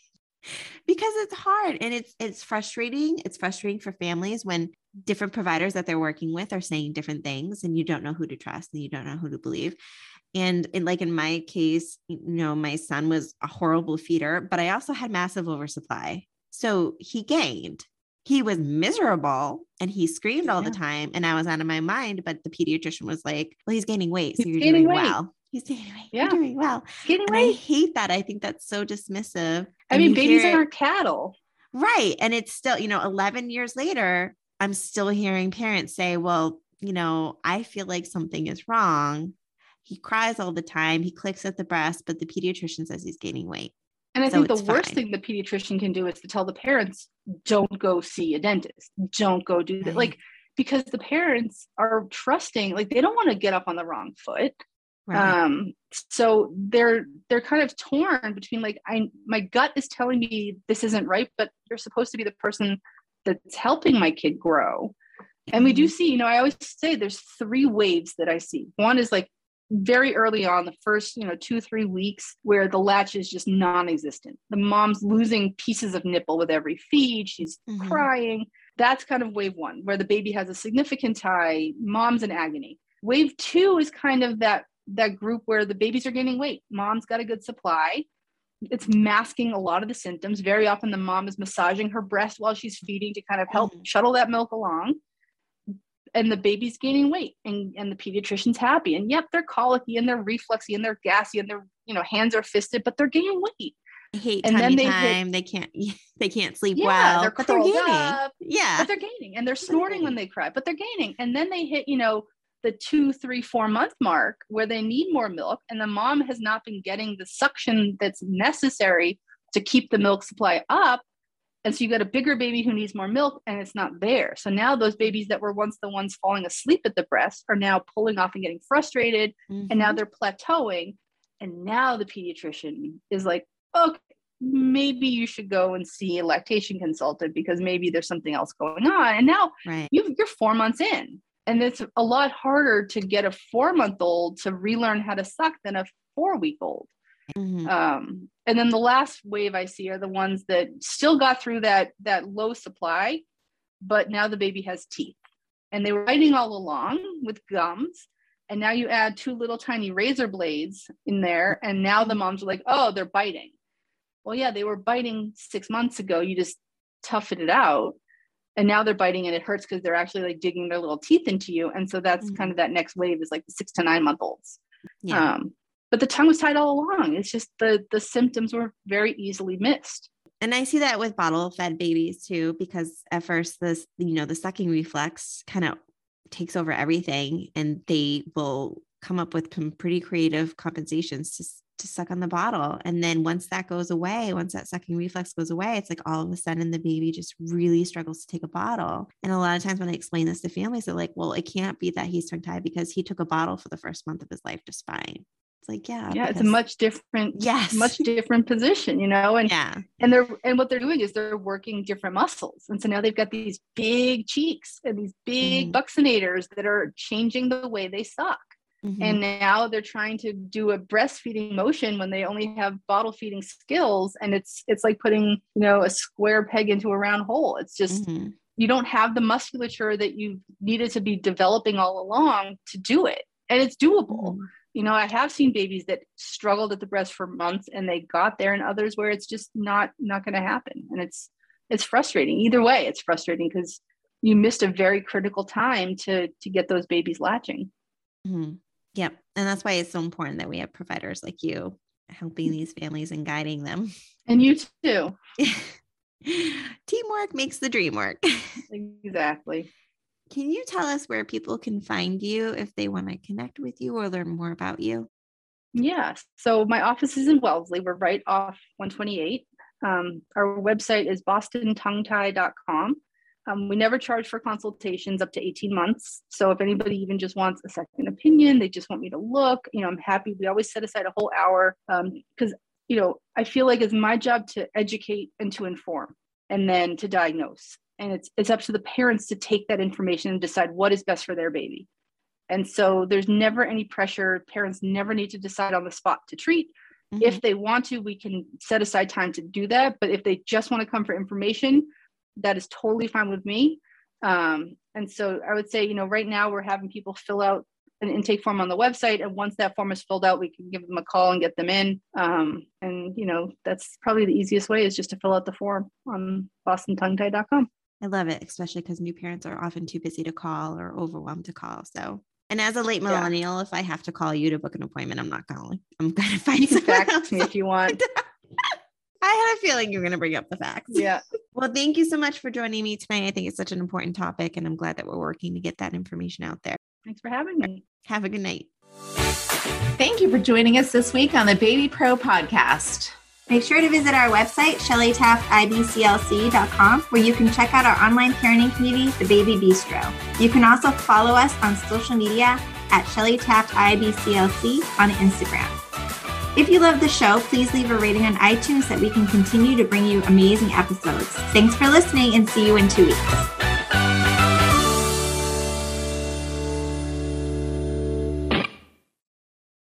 Because it's hard and it's it's frustrating. It's frustrating for families when different providers that they're working with are saying different things and you don't know who to trust and you don't know who to believe. And in, like in my case, you know, my son was a horrible feeder, but I also had massive oversupply. So he gained he was miserable and he screamed all the time and I was out of my mind. But the pediatrician was like, Well, he's gaining weight. So He's you're gaining doing weight. well. He's gaining weight. Yeah. You're doing well. Getting And I hate that. I think that's so dismissive. I And mean, babies aren't cattle. right. And it's still, you know, 11 years later, I'm still hearing parents say, Well, you know, I feel like something is wrong. He cries all the time. He clicks at the breast, but the pediatrician says he's gaining weight. And I So think the worst fine. thing the pediatrician can do is to tell the parents, don't go see a dentist. Don't go do that. Like, because the parents are trusting, like they don't want to get up on the wrong foot. Right. Um, so they're they're kind of torn between like, I my gut is telling me this isn't right, but you're supposed to be the person that's helping my kid grow. And we Mm-hmm. do see, you know, I always say there's three waves that I see. One is like very early on, the first, you know, two, three weeks where the latch is just non-existent. The mom's losing pieces of nipple with every feed. She's Mhm. crying. That's kind of wave one, where the baby has a significant tie, mom's in agony. Wave two is kind of that that group where the babies are gaining weight. Mom's got a good supply. It's masking a lot of the symptoms. Very often the mom is massaging her breast while she's feeding to kind of help Mhm. shuttle that milk along and the baby's gaining weight and, and the pediatrician's happy and yep they're colicky and they're refluxy and they're gassy and their you know hands are fisted but they're gaining weight I hate and then they hit- time. they can't [LAUGHS] they can't sleep yeah well. they're but they're gaining. up Yeah. but they're gaining and they're snorting when they cry but they're gaining and then they hit you know the two three four month mark where they need more milk and the mom has not been getting the suction that's necessary to keep the milk supply up and so you got a bigger baby who needs more milk and it's not there so now those babies that were once the ones falling asleep at the breast are now pulling off and getting frustrated and now Mhm. they're plateauing and now the pediatrician is like okay maybe you should go and see a lactation consultant because maybe there's something else going on and now right. you you're four months in and it's a lot harder to get a four month old to relearn how to suck than a four week old Mhm. um, and then the last wave i see are the ones that still got through that that low supply but now the baby has teeth and they were biting all along with gums and now you add two little tiny razor blades in there and now the moms are like oh they're biting well yeah they were biting six months ago you just toughened it out and now they're biting and it hurts because they're actually like digging their little teeth into you and so that's Mhm. kind of that next wave is like the six to nine month olds Yeah. um, but the tongue was tied all along it's just the the symptoms were very easily missed and I see that with bottle fed babies too, because at first this, you know, the sucking reflex kind of takes over everything and they will come up with some pretty creative compensations to, to suck on the bottle. And then once that goes away, once that sucking reflex goes away, it's like all of a sudden the baby just really struggles to take a bottle. And a lot of times when I explain this to families, they're like, well, it can't be that he's tongue tied because he took a bottle for the first month of his life just fine. It's like, yeah. yeah it's a much different Yes. much [LAUGHS] different position you know and yeah. and they're and what they're doing is they're working different muscles and so now they've got these big cheeks and these big Mhm. buccinators that are changing the way they suck Mhm. and now they're trying to do a breastfeeding motion when they only have bottle feeding skills and it's it's like putting you know a square peg into a round hole it's just Mhm. you don't have the musculature that you needed to be developing all along to do it and it's doable Mhm. You know i have seen babies that struggled at the breast for months and they got there and others where it's just not not going to happen and it's it's frustrating either way it's frustrating because you missed a very critical time to to get those babies latching Mhm. Yep. And that's why it's so important that we have providers like you helping these families and guiding them. and you too [LAUGHS] Teamwork makes the dream work. [LAUGHS] exactly Can you tell us where people can find you if they want to connect with you or learn more about you? Yeah. So my office is in Wellesley. We're right off 128. Um, our website is bostontonguetie.com. Um, we never charge for consultations up to 18 months. So if anybody even just wants a second opinion, they just want me to look, you know, I'm happy. We always set aside a whole hour because, you know, I feel like it's my job to educate and to inform and then to diagnose. And it's it's up to the parents to take that information and decide what is best for their baby. And so there's never any pressure. Parents never need to decide on the spot to treat. Mm-hmm. If they want to, we can set aside time to do that. But if they just want to come for information, that is totally fine with me. Um, and so I would say, you know, right now we're having people fill out an intake form on the website. And once that form is filled out, we can give them a call and get them in. Um, and, you know, that's probably the easiest way is just to fill out the form on bostontonguetie.com. I love it, especially because new parents are often too busy to call or overwhelmed to call. So, and as a late Yeah. millennial, if I have to call you to book an appointment, I'm not calling. I'm going [LAUGHS] to find You fax me if you [LAUGHS] want. I had a feeling you were going to bring up the fax. Yeah. [LAUGHS] Well, thank you so much for joining me tonight. I think it's such an important topic, and I'm glad that we're working to get that information out there. Thanks for having me. Have a good night. Thank you for joining us this week on the Baby Pro podcast. Make sure to visit our website, shellytaftibclc.com, where you can check out our online parenting community, The Baby Bistro. You can also follow us on social media at Shelly Taft IBCLC on Instagram. If you love the show, please leave a rating on iTunes so that we can continue to bring you amazing episodes. Thanks for listening and see you in two weeks.